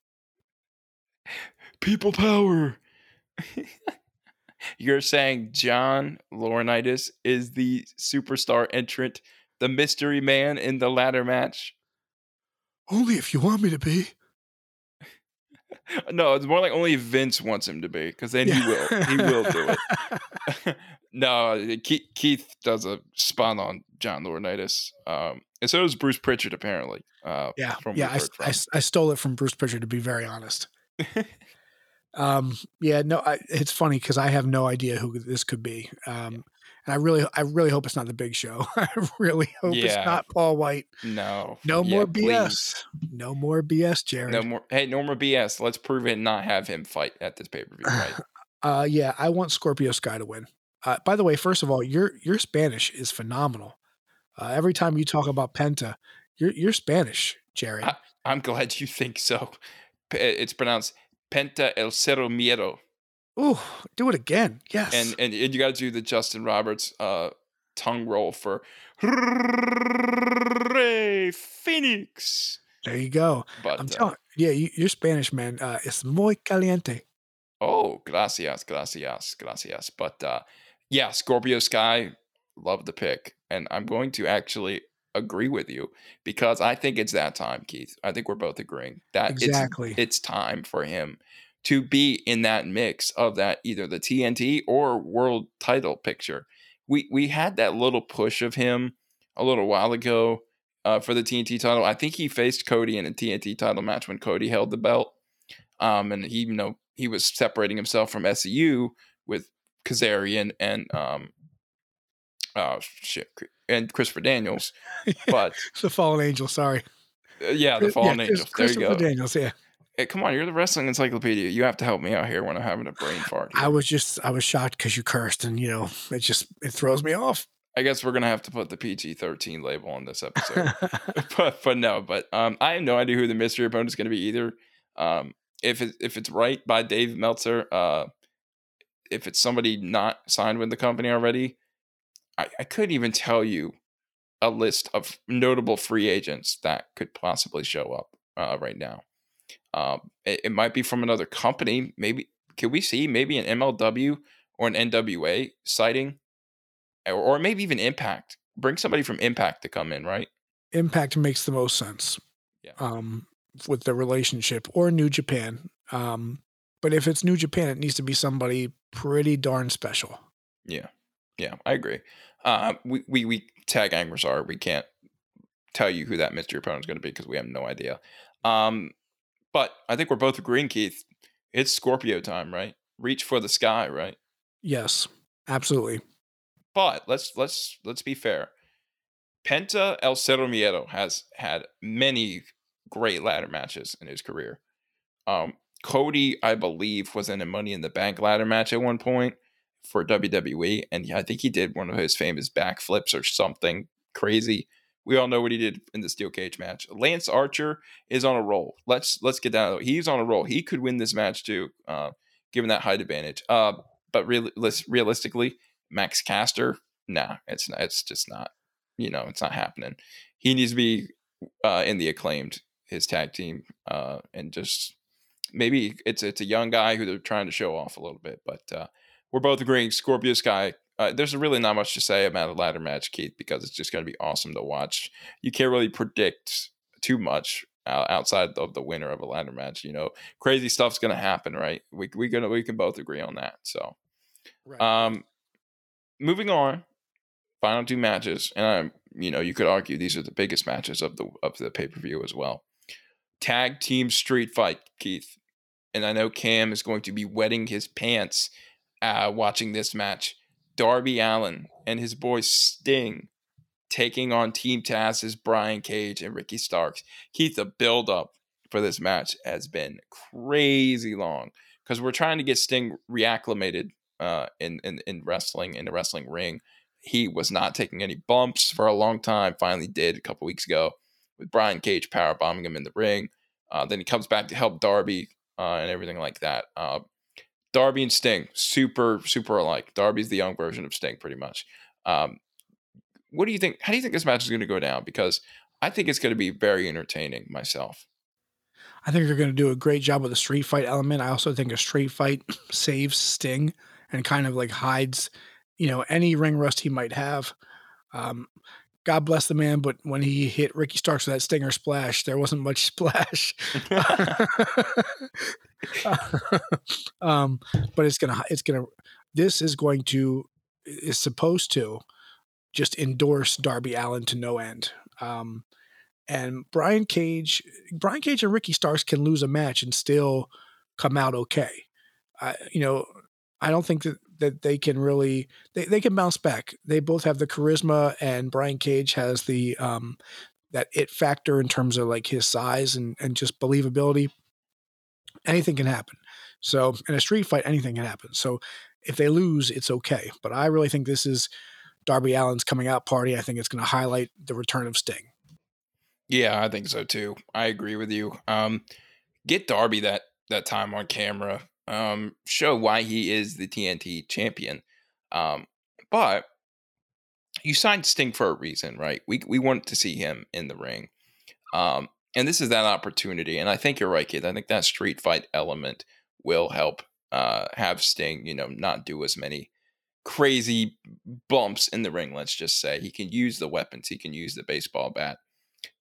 Speaker 1: People power. You're saying John Laurinaitis is the superstar entrant, the mystery man in the ladder match?
Speaker 2: Only if you want me to be.
Speaker 1: no, it's more like only Vince wants him to be, because then he will. He will do it. no, Keith, Keith does a spot on John Laurinaitis, um, and so does Bruce Pritchard apparently. Uh,
Speaker 2: yeah, yeah, I, I, I, stole it from Bruce Pritchard to be very honest. Um, yeah, no, I, it's funny because I have no idea who this could be. Um, and I really, I really hope it's not the Big Show. I really hope yeah. it's not Paul White.
Speaker 1: No,
Speaker 2: no
Speaker 1: yeah,
Speaker 2: more BS. Please. No more BS, Jared.
Speaker 1: No more. Hey, no more BS. Let's prove it and not have him fight at this pay per view. Right?
Speaker 2: uh, yeah, I want Scorpio Sky to win. Uh, by the way, first of all, your your Spanish is phenomenal. Uh, every time you talk about Penta, you're you're Spanish, Jerry. I,
Speaker 1: I'm glad you think so. It's pronounced Penta el Cero Miedo.
Speaker 2: Ooh, do it again. Yes.
Speaker 1: And and, and you got to do the Justin Roberts uh, tongue roll for Rey Fenix.
Speaker 2: There you go. But, I'm uh, telling, yeah, you, are Spanish, man. Uh, it's muy caliente.
Speaker 1: Oh, gracias, gracias, gracias. But uh, yeah, Scorpio Sky, love the pick, and I'm going to actually agree with you because I think it's that time, Keith. I think we're both agreeing that exactly it's, it's time for him to be in that mix of that either the TNT or world title picture. We we had that little push of him a little while ago uh, for the TNT title. I think he faced Cody in a TNT title match when Cody held the belt. Um, and he, you know, he was separating himself from SCU with Kazarian and um, uh, shit, and Christopher Daniels. But
Speaker 2: the Fallen Angel, sorry.
Speaker 1: Uh, yeah, the Fallen yeah, Angel. There you go.
Speaker 2: Daniels, yeah.
Speaker 1: Hey, come on, you're the wrestling encyclopedia. You have to help me out here when I'm having a brain fart.
Speaker 2: Here. I was just, I was shocked because you cursed, and you know, it just it throws me off.
Speaker 1: I guess we're gonna have to put the PG-13 label on this episode, but but no, but um, I have no idea who the mystery opponent is gonna be either. Um, if it, if it's right by Dave Meltzer, uh, if it's somebody not signed with the company already, I, I couldn't even tell you a list of notable free agents that could possibly show up uh, right now. Um, it, it, might be from another company. Maybe can we see maybe an MLW or an NWA sighting, or, or maybe even Impact? Bring somebody from Impact to come in, right?
Speaker 2: Impact makes the most sense.
Speaker 1: Yeah.
Speaker 2: Um, with the relationship or New Japan. Um, but if it's New Japan, it needs to be somebody pretty darn special.
Speaker 1: Yeah. Yeah, I agree. Uh, we, we, we tag anglers are. We can't tell you who that mystery opponent is going to be because we have no idea. Um, but I think we're both agreeing, Keith. It's Scorpio time, right? Reach for the sky, right?
Speaker 2: Yes, absolutely.
Speaker 1: But let's let's let's be fair. Penta El Cero Miedo has had many great ladder matches in his career. Um, Cody, I believe, was in a Money in the Bank ladder match at one point for WWE, and I think he did one of his famous backflips or something crazy. We all know what he did in the steel cage match. Lance Archer is on a roll. Let's let's get down. He's on a roll. He could win this match too, uh, given that height advantage. Uh, but really, realistically, Max Caster, nah, it's not, it's just not. You know, it's not happening. He needs to be uh, in the acclaimed his tag team, uh, and just maybe it's it's a young guy who they're trying to show off a little bit. But uh, we're both agreeing Scorpio Sky uh, there's really not much to say about a ladder match, Keith, because it's just going to be awesome to watch. You can't really predict too much uh, outside of the winner of a ladder match. You know, crazy stuff's going to happen, right? We we gonna we can both agree on that. So, right. um, moving on, final two matches, and I'm you know you could argue these are the biggest matches of the of the pay per view as well. Tag team street fight, Keith, and I know Cam is going to be wetting his pants uh, watching this match. Darby Allin and his boy Sting taking on Team Taz's Brian Cage and Ricky Starks. Keith, the build up for this match has been crazy long because we're trying to get Sting reacclimated uh, in, in in wrestling in the wrestling ring. He was not taking any bumps for a long time. Finally, did a couple weeks ago with Brian Cage power bombing him in the ring. Uh, then he comes back to help Darby uh, and everything like that. Uh, Darby and Sting, super super alike. Darby's the young version of Sting, pretty much. Um, what do you think? How do you think this match is going to go down? Because I think it's going to be very entertaining myself.
Speaker 2: I think they're going to do a great job with the street fight element. I also think a street fight saves Sting and kind of like hides, you know, any ring rust he might have. Um, God bless the man, but when he hit Ricky Starks with that stinger splash, there wasn't much splash. um, but it's gonna, it's gonna, this is going to, is supposed to just endorse Darby Allin to no end. Um, and Brian Cage, Brian Cage and Ricky Starks can lose a match and still come out okay. I, you know, I don't think that, that they can really they, they can bounce back. They both have the charisma, and Brian Cage has the um, that it factor in terms of like his size and and just believability. Anything can happen. So in a street fight, anything can happen. So if they lose, it's okay. But I really think this is Darby Allin's coming out party. I think it's going to highlight the return of Sting.
Speaker 1: Yeah, I think so too. I agree with you. Um, get Darby that that time on camera. Um, show why he is the TNT champion. Um, but you signed Sting for a reason, right? We we want to see him in the ring. Um, and this is that opportunity. And I think you're right, kid. I think that street fight element will help uh, have Sting, you know, not do as many crazy bumps in the ring. Let's just say he can use the weapons. He can use the baseball bat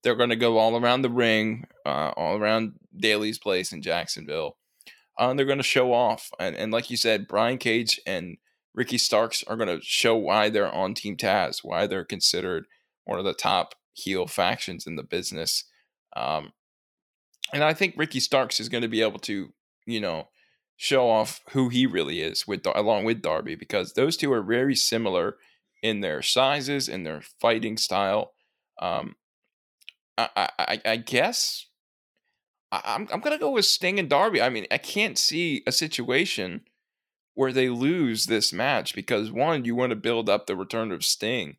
Speaker 1: they're going to go all around the ring, uh, all around Daly's place in Jacksonville. Uh, and they're going to show off. And, and like you said, Brian Cage and Ricky Starks are going to show why they're on Team Taz, why they're considered one of the top heel factions in the business. Um, and I think Ricky Starks is going to be able to, you know, show off who he really is with along with Darby because those two are very similar in their sizes and their fighting style. Um, I, I, I guess I'm I'm gonna go with Sting and Darby. I mean, I can't see a situation where they lose this match because one, you want to build up the return of Sting,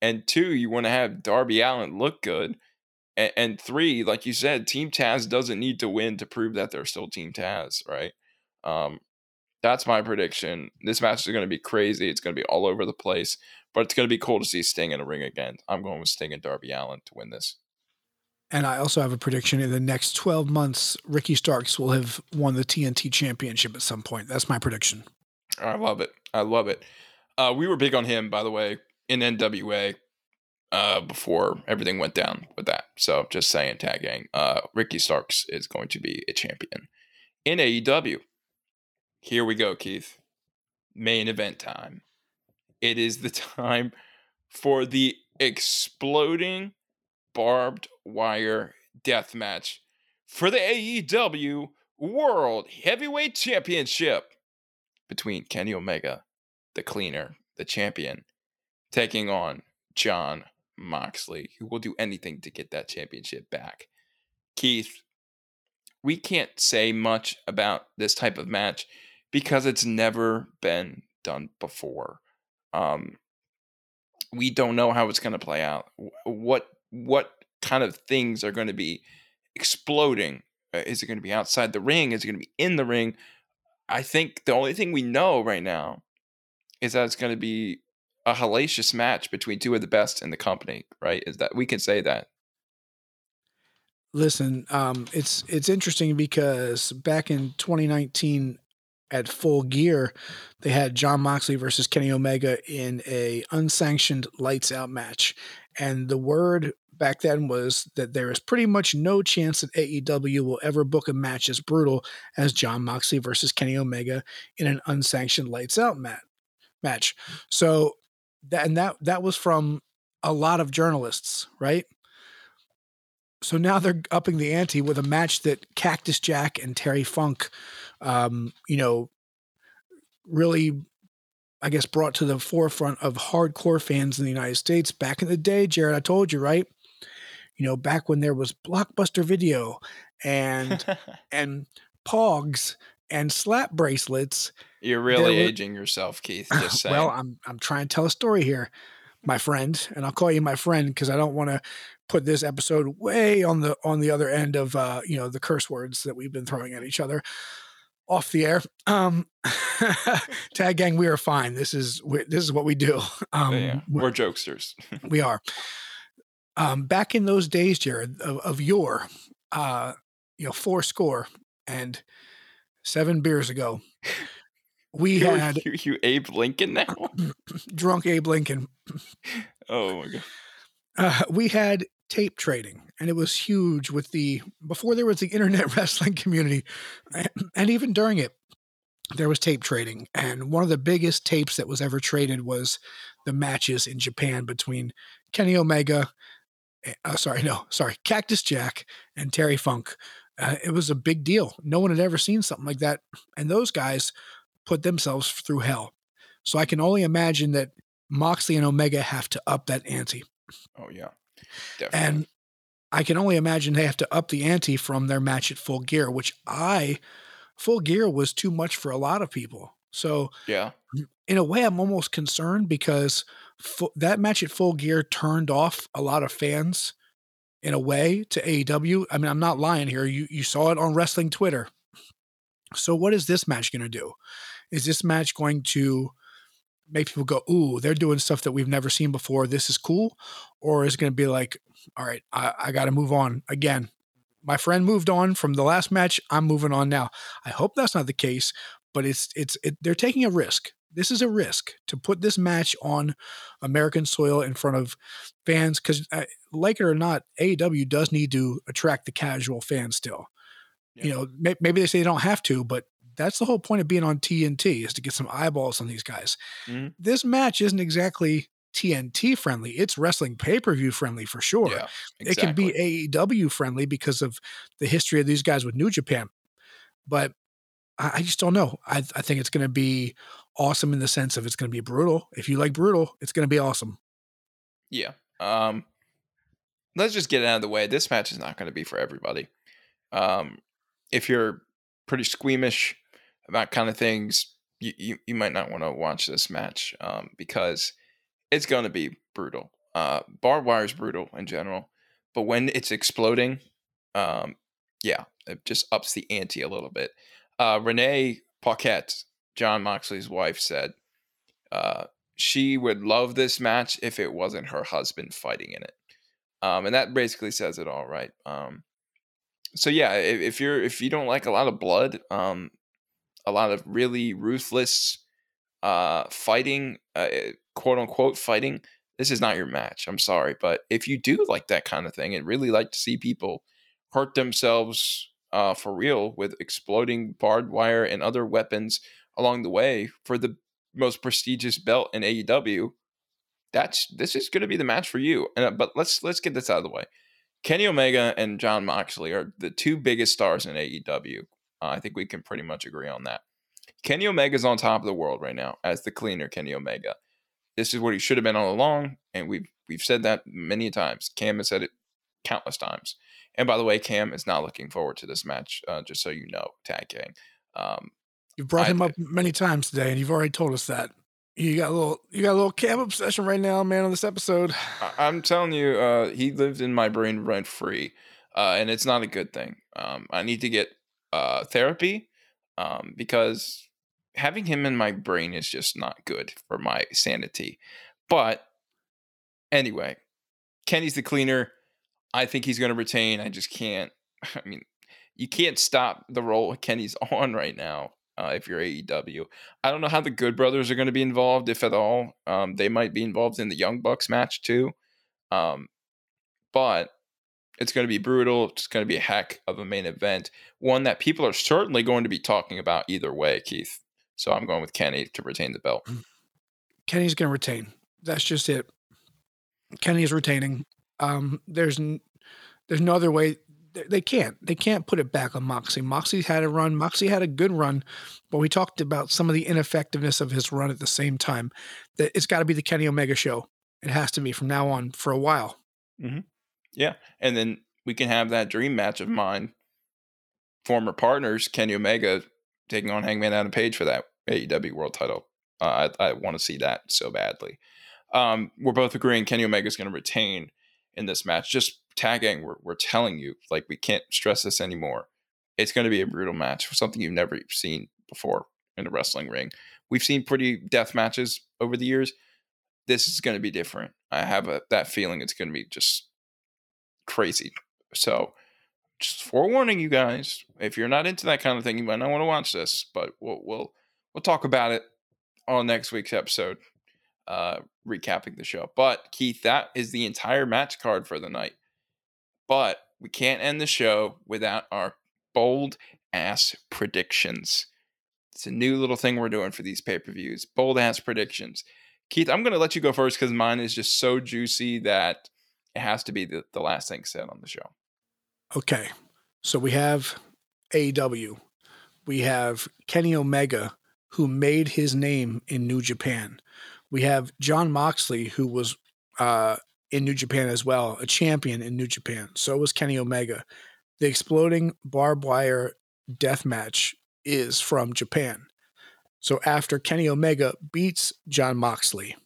Speaker 1: and two, you want to have Darby Allin look good, and, and, three, like you said, Team Taz doesn't need to win to prove that they're still Team Taz, right? Um, that's my prediction. This match is going to be crazy. It's going to be all over the place, but it's going to be cool to see Sting in a ring again. I'm going with Sting and Darby Allin to win this.
Speaker 2: And I also have a prediction in the next 12 months, Ricky Starks will have won the TNT championship at some point. That's my prediction.
Speaker 1: I love it. I love it. Uh, we were big on him, by the way, in NWA uh, before everything went down with that. So just saying, tagging. Uh, Ricky Starks is going to be a champion in AEW. Here we go, Keith. Main event time. It is the time for the exploding barbed wire death match for the AEW World Heavyweight Championship between Kenny Omega, the cleaner, the champion, taking on Jon Moxley, who will do anything to get that championship back. Keith, we can't say much about this type of match because it's never been done before. Um, we don't know how it's going to play out. What what kind of things are going to be exploding. Uh, is it going to be outside the ring? Is it going to be in the ring? I think the only thing we know right now is that it's going to be a hellacious match between two of the best in the company, right? Is that we can say that.
Speaker 2: Listen, um, it's it's interesting because back in 2019 at Full Gear, they had Jon Moxley versus Kenny Omega in a unsanctioned lights out match, and the word back then was that there is pretty much no chance that AEW will ever book a match as brutal as Jon Moxley versus Kenny Omega in an unsanctioned lights out mat- match. So that and that that was from a lot of journalists, right? So now they're upping the ante with a match that Cactus Jack and Terry Funk, um, you know, really I guess, brought to the forefront of hardcore fans in the United States back in the day. Jared, I told you, right? You know, back when there was Blockbuster Video and and Pogs and slap bracelets.
Speaker 1: You're really aging yourself, Keith. Just saying.
Speaker 2: well, I'm I'm trying to tell a story here, my friend, and I'll call you my friend because I don't want to put this episode way on the on the other end of uh, you know the curse words that we've been throwing at each other off the air. Um, tag gang, we are fine. This is we, this is what we do. Um,
Speaker 1: yeah, we're, we're jokesters.
Speaker 2: we are. Um, back in those days, Jared, of, of your, uh, you know, four score and seven beers ago, we
Speaker 1: you,
Speaker 2: had
Speaker 1: you, you Abe Lincoln now,
Speaker 2: drunk Abe Lincoln.
Speaker 1: Oh my god.
Speaker 2: Uh, we had tape trading and it was huge with the before there was the internet wrestling community and even during it there was tape trading. And one of the biggest tapes that was ever traded was the matches in japan between kenny omega eh, uh, sorry no sorry cactus jack and terry funk. Uh, it was a big deal. No one had ever seen something like that. And those guys put themselves through hell so i can only imagine that moxley and omega have to up that ante
Speaker 1: oh yeah
Speaker 2: Definitely. And I can only imagine they have to up the ante from their match at Full Gear, which I Full Gear was too much for a lot of people. So
Speaker 1: yeah,
Speaker 2: in a way, I'm almost concerned because that match at Full Gear turned off a lot of fans in a way to AEW. I mean, I'm not lying here. You you saw it on wrestling Twitter. So what is this match going to do? Is this match going to make people go, "Ooh, they're doing stuff that we've never seen before. This is cool," or is it going to be like, "All right, I, I got to move on again." My friend moved on from the last match. I'm moving on now. I hope that's not the case, but it's it's it, they're taking a risk. This is a risk to put this match on American soil in front of fans because, uh, like it or not, AEW does need to attract the casual fan still. Yeah. You know, may, maybe they say they don't have to, but that's the whole point of being on TNT is to get some eyeballs on these guys. Mm-hmm. This match isn't exactly TNT friendly. It's wrestling pay per view friendly for sure. Yeah, exactly. It can be AEW friendly because of the history of these guys with New Japan. But I, I just don't know. I, I think it's going to be awesome in the sense of it's going to be brutal. If you like brutal, it's going to be awesome.
Speaker 1: Yeah. Um, let's just get it out of the way. This match is not going to be for everybody. Um, if you're pretty squeamish about kind of things, you, you, you might not want to watch this match um, because it's going to be brutal. Uh, barbed wire is brutal in general, but when it's exploding, um, yeah, it just ups the ante a little bit. Uh, Renee Paquette, Jon Moxley's wife, said uh, she would love this match if it wasn't her husband fighting in it. Um, and that basically says it all, right? Um, so yeah, if, if, you're if you don't like a lot of blood, um, a lot of really ruthless uh, fighting, uh, quote unquote fighting, this is not your match. I'm sorry, but if you do like that kind of thing and really like to see people hurt themselves uh, for real with exploding barbed wire and other weapons along the way for the most prestigious belt in AEW, that's this is going to be the match for you. And uh, but let's let's get this out of the way. Kenny Omega and Jon Moxley are the two biggest stars in AEW. Uh, I think we can pretty much agree on that. Kenny Omega's on top of the world right now as the cleaner Kenny Omega. This is what he should have been all along, and we've we've said that many times. Cam has said it countless times. And by the way, Cam is not looking forward to this match, uh, just so you know, tag gang. Um,
Speaker 2: you've brought I, him up many times today, and you've already told us that. You got a little, you got a little Cam obsession right now, man. On this episode,
Speaker 1: I, am telling you, uh, he lived in my brain rent free, uh, and it's not a good thing. Um, I need to get uh, therapy um, because having him in my brain is just not good for my sanity. But anyway, Kenny's the cleaner. I think he's going to retain. I just can't. I mean, you can't stop the role Kenny's on right now. Uh, if you're AEW, I don't know how the Good Brothers are going to be involved, if at all. Um, they might be involved in the Young Bucks match too. Um, but it's going to be brutal. It's going to be a heck of a main event, one that people are certainly going to be talking about either way, Keith. So I'm going with Kenny to retain the belt.
Speaker 2: Kenny's going to retain. That's just it. Kenny is retaining. Um, there's n- there's no other way. they- can't. They can't put it back on Moxley. Moxley had a run. Moxley had a good run, but we talked about some of the ineffectiveness of his run at the same time. That it's got to be the Kenny Omega show. It has to be from now on for a while.
Speaker 1: And then we can have that dream match of mine, former partners, Kenny Omega taking on Hangman Adam Page for that AEW World Title. Uh, I, I want to see that so badly. Um, we're both agreeing Kenny Omega is going to retain in this match. Just tagging, we're, we're telling you, like we can't stress this anymore. It's going to be a brutal match, something you've never seen before in a wrestling ring. We've seen pretty death matches over the years. This is going to be different. I have a, that feeling it's going to be just crazy. So, just forewarning you guys, if you're not into that kind of thing, you might not want to watch this. But we'll we'll we'll talk about it on next week's episode, uh, recapping the show. But Keith, that is the entire match card for the night. But we can't end the show without our bold ass predictions. It's a new little thing we're doing for these pay per views. Bold ass predictions. Keith, I'm going to let you go first because mine is just so juicy that has to be the, the last thing said on the show.
Speaker 2: Okay. So we have AEW. We have Kenny Omega, who made his name in New Japan. We have Jon Moxley, who was uh, in New Japan as well, a champion in New Japan. So was Kenny Omega. The exploding barbed wire death match is from Japan. So after Kenny Omega beats Jon Moxley,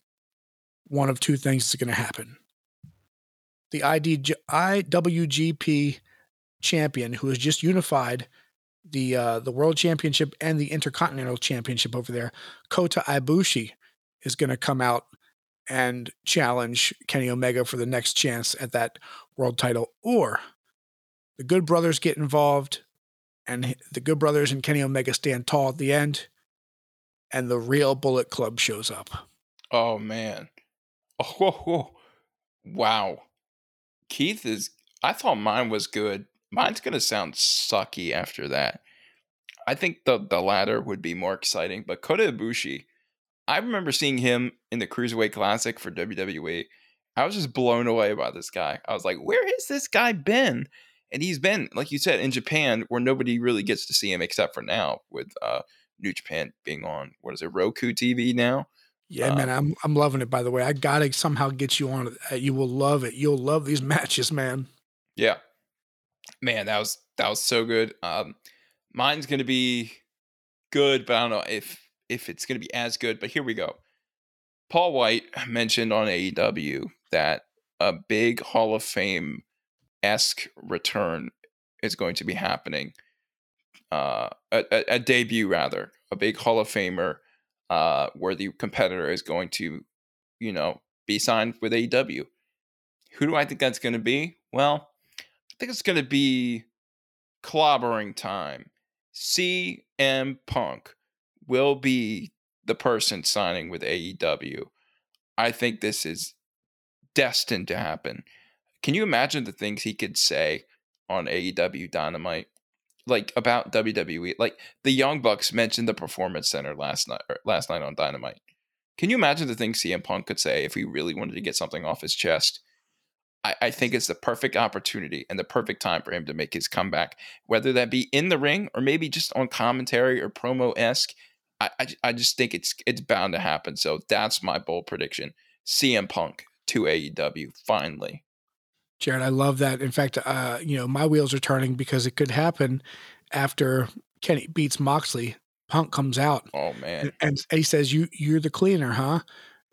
Speaker 2: one of two things is going to happen. The IDG, IWGP champion who has just unified the uh, the world championship and the intercontinental championship over there, Kota Ibushi, is going to come out and challenge Kenny Omega for the next chance at that world title, or the Good Brothers get involved, and the Good Brothers and Kenny Omega stand tall at the end, and the real Bullet Club shows up.
Speaker 1: Oh man. Oh, wow. Keith is I thought mine was good. Mine's gonna sound sucky after that. I think the the latter would be more exciting, but Kota Ibushi, I remember seeing him in the Cruiserweight Classic for WWE. I was just blown away by this guy. I was like, where has this guy been? And he's been, like you said, in Japan where nobody really gets to see him except for now with uh New Japan being on what is it, Roku TV now?
Speaker 2: Yeah, man, I'm I'm loving it. By the way, I gotta somehow get you on it. You will love it. You'll love these matches, man.
Speaker 1: Yeah. Man, that was that was so good. Um mine's gonna be good, but I don't know if if it's gonna be as good. But here we go. Paul White mentioned on AEW that a big Hall of Fame esque return is going to be happening. Uh, a, a, a debut rather, a big Hall of Famer, uh, where the competitor is going to, you know, be signed with AEW. Who do I think that's going to be? Well, I think it's going to be clobbering time. CM Punk will be the person signing with AEW. I think this is destined to happen. Can you imagine the things he could say on AEW Dynamite? Like about WWE, like the Young Bucks mentioned the Performance Center last night. Last night on Dynamite. Can you imagine the things CM Punk could say if he really wanted to get something off his chest? I, I think it's the perfect opportunity and the perfect time for him to make his comeback, whether that be in the ring or maybe just on commentary or promo esque. I, I, I just think it's it's bound to happen. So that's my bold prediction: CM Punk to AEW finally.
Speaker 2: Jared, I love that. In fact, uh, you know, my wheels are turning because it could happen after Kenny beats Moxley. Punk comes out
Speaker 1: Oh man,
Speaker 2: and, and he says, "You you're the cleaner, huh?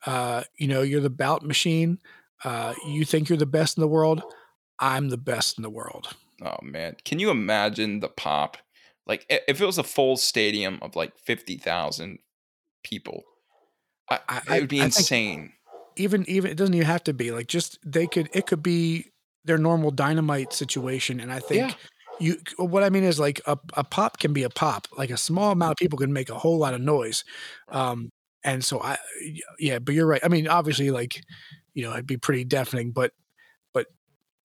Speaker 2: Uh, you know, you're the bout machine. Uh, you think you're the best in the world. I'm the best in the world."
Speaker 1: oh man, can you imagine the pop? Like if it was a full stadium of like fifty thousand people, I,
Speaker 2: I-
Speaker 1: it would be
Speaker 2: I
Speaker 1: insane.
Speaker 2: Even even it doesn't even have to be like just they could. It could be their normal dynamite situation, and I think.
Speaker 1: Yeah.
Speaker 2: You, what I mean is like a, a pop can be a pop. Like a small amount of people can make a whole lot of noise. Um, and so I, yeah, but you're right. I mean, obviously, like, you know, it'd be pretty deafening, but, but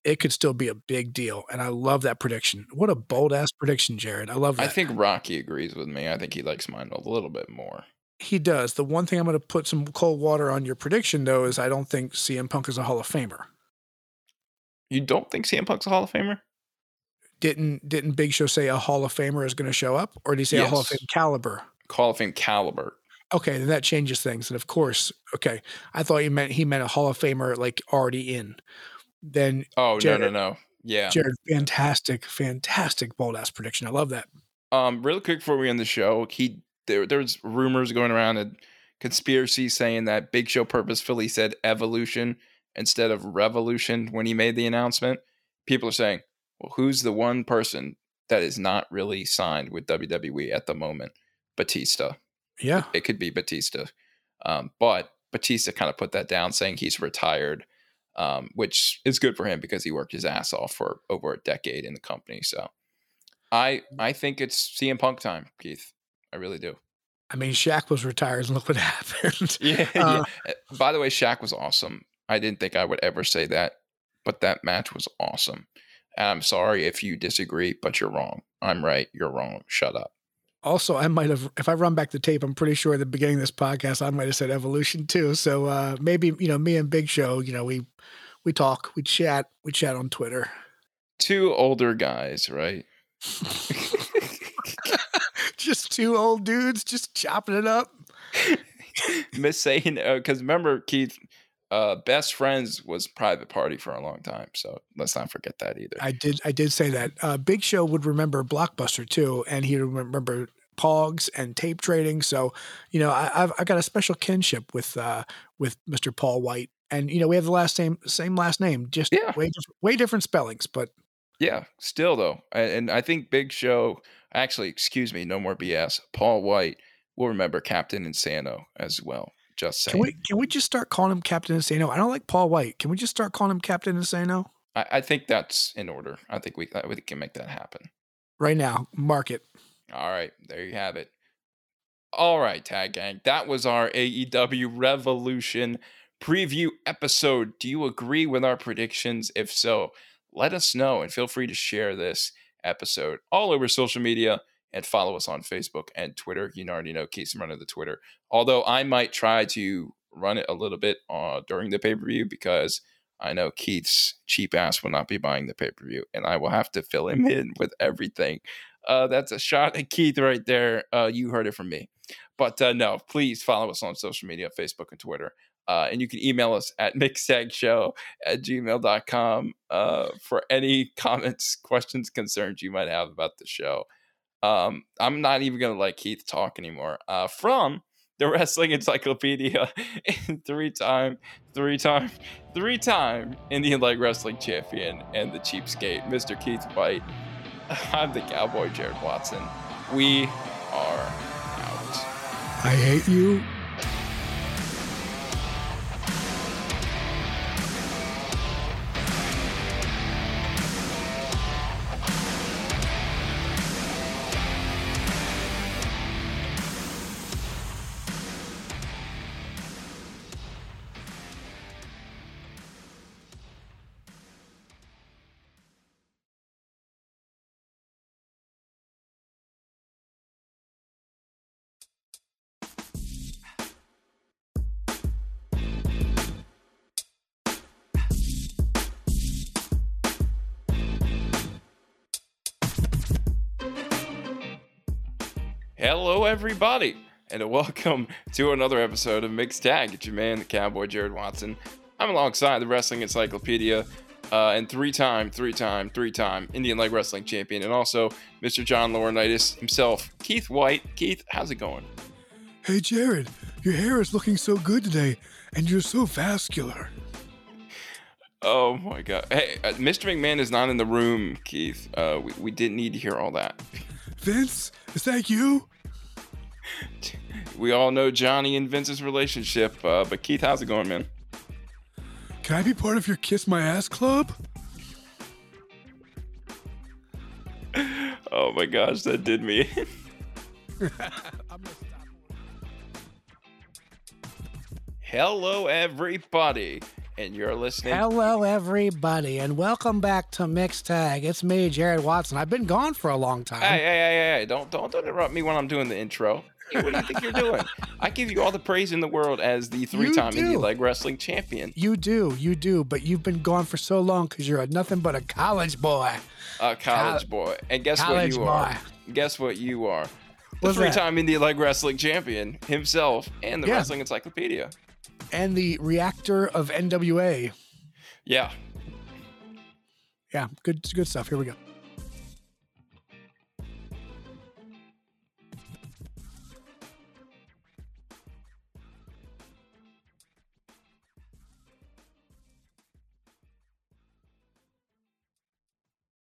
Speaker 2: it could still be a big deal. And I love that prediction. What a bold ass prediction, Jared. I love that.
Speaker 1: I think Rocky agrees with me. I think he likes mine a little bit more.
Speaker 2: he does. The one thing I'm going to put some cold water on your prediction, though, is I don't think CM Punk is a Hall of Famer.
Speaker 1: You don't think CM Punk's a Hall of Famer?
Speaker 2: didn't didn't Big Show say a Hall of Famer is going to show up, or did he say a Hall of Fame caliber?
Speaker 1: Hall of Fame caliber.
Speaker 2: Okay, then that changes things. And of course, okay, I thought he meant he meant a Hall of Famer like already in. Then
Speaker 1: Oh no
Speaker 2: Jared-
Speaker 1: no no. Yeah.
Speaker 2: Jared, fantastic, fantastic bold ass prediction. I love that.
Speaker 1: Um, real quick before we end the show, he there there's rumors going around and conspiracy saying that Big Show purposefully said evolution instead of revolution when he made the announcement. People are saying, well, who's the one person that is not really signed with WWE at the moment? Batista.
Speaker 2: Yeah,
Speaker 1: It could be Batista. Um, but Batista kind of put that down, saying he's retired, um, which is good for him because he worked his ass off for over a decade in the company. So I I think it's CM Punk time, Keith. I really do.
Speaker 2: I mean, Shaq was retired, and look what happened.
Speaker 1: Yeah.
Speaker 2: Uh,
Speaker 1: yeah. By the way, Shaq was awesome. I didn't think I would ever say that, but that match was awesome. And I'm sorry if you disagree, but you're wrong. I'm right. You're wrong. Shut up.
Speaker 2: Also, I might have, if I run back the tape, I'm pretty sure at the beginning of this podcast, I might have said evolution too. So uh, maybe you know, me and Big Show, you know, we we talk, we chat, we chat on Twitter.
Speaker 1: Two older guys, right?
Speaker 2: just two old dudes just chopping it up.
Speaker 1: Miss saying because remember Keith, uh, best friends was private party for a long time, so let's not forget that either.
Speaker 2: I did, I did say that. Uh, Big Show would remember Blockbuster too, and he would remember Pogs and tape trading. So, you know, I, I've I got a special kinship with uh, with Mr. Paul White, and you know, we have the last same same last name, just
Speaker 1: Yeah.
Speaker 2: way way different spellings, but
Speaker 1: yeah, still though, and I think Big Show, actually, excuse me, no more BS. Paul White will remember Captain Insano as well. Just saying.
Speaker 2: Can we can we just start calling him Captain Insano? I don't like Paul White. Can we just start calling him Captain Insano
Speaker 1: I, I think that's in order. I think we we can make that happen.
Speaker 2: right now? Mark it.
Speaker 1: All right, there you have it. All right, Tag Gang, that was our AEW Revolution preview episode. Do you agree with our predictions? If so, let us know and feel free to share this episode all over social media and follow us on Facebook and Twitter. You already know Keith's running the Twitter. Although I might try to run it a little bit uh, during the pay per view because I know Keith's cheap ass will not be buying the pay per view, and I will have to fill him in with everything. Uh, that's a shot at Keith right there. Uh, you heard it from me. But uh, no, please follow us on social media, Facebook and Twitter. Uh, and you can email us at mixtagshow at gmail.com uh, for any comments, questions, concerns you might have about the show. Um, I'm not even to let Keith talk anymore. Uh, from the Wrestling Encyclopedia, three time, three time, three time Indian Leg Wrestling Champion and the Cheapskate, Mr. Keith White. I'm the Cowboy Jared Watson. We are out.
Speaker 2: I hate you.
Speaker 1: Hello, everybody, and welcome to another episode of Mixed Tag. It's your man, the Cowboy Jared Watson. I'm alongside the Wrestling Encyclopedia uh, and three-time, three-time, three-time Indian Leg Wrestling Champion, and also Mr. John Laurinaitis himself, Keith White. Keith, how's it going?
Speaker 2: Hey Jared, your hair is looking so good today, and you're so vascular.
Speaker 1: Oh my God! Hey, uh, Mr. McMahon is not in the room, Keith. Uh, we, we didn't need to hear all that.
Speaker 2: Vince, is that you?
Speaker 1: We all know Johnny and Vince's relationship, uh, but Keith, how's it going, man?
Speaker 2: Can I be part of your Kiss My Ass Club?
Speaker 1: Oh my gosh, that did me. Hello, everybody, and you're listening.
Speaker 2: Hello, everybody, and welcome back to Mixed Tag. It's me, Jared Watson. I've been gone for a long time.
Speaker 1: Hey, hey, hey, hey! Don't, don't interrupt me when I'm doing the intro. Hey, what do you think you're doing? I give you all the praise in the world as the three-time indie leg wrestling champion.
Speaker 2: You do, you do, but you've been gone for so long because you're a nothing but a college boy.
Speaker 1: A college boy. And guess what you
Speaker 2: boy.
Speaker 1: are? Guess what you are? The three-time indie leg wrestling champion himself and the
Speaker 2: Yeah.
Speaker 1: wrestling encyclopedia.
Speaker 2: And the reactor of NWA.
Speaker 1: Yeah.
Speaker 2: Yeah, good, good stuff. Here we go.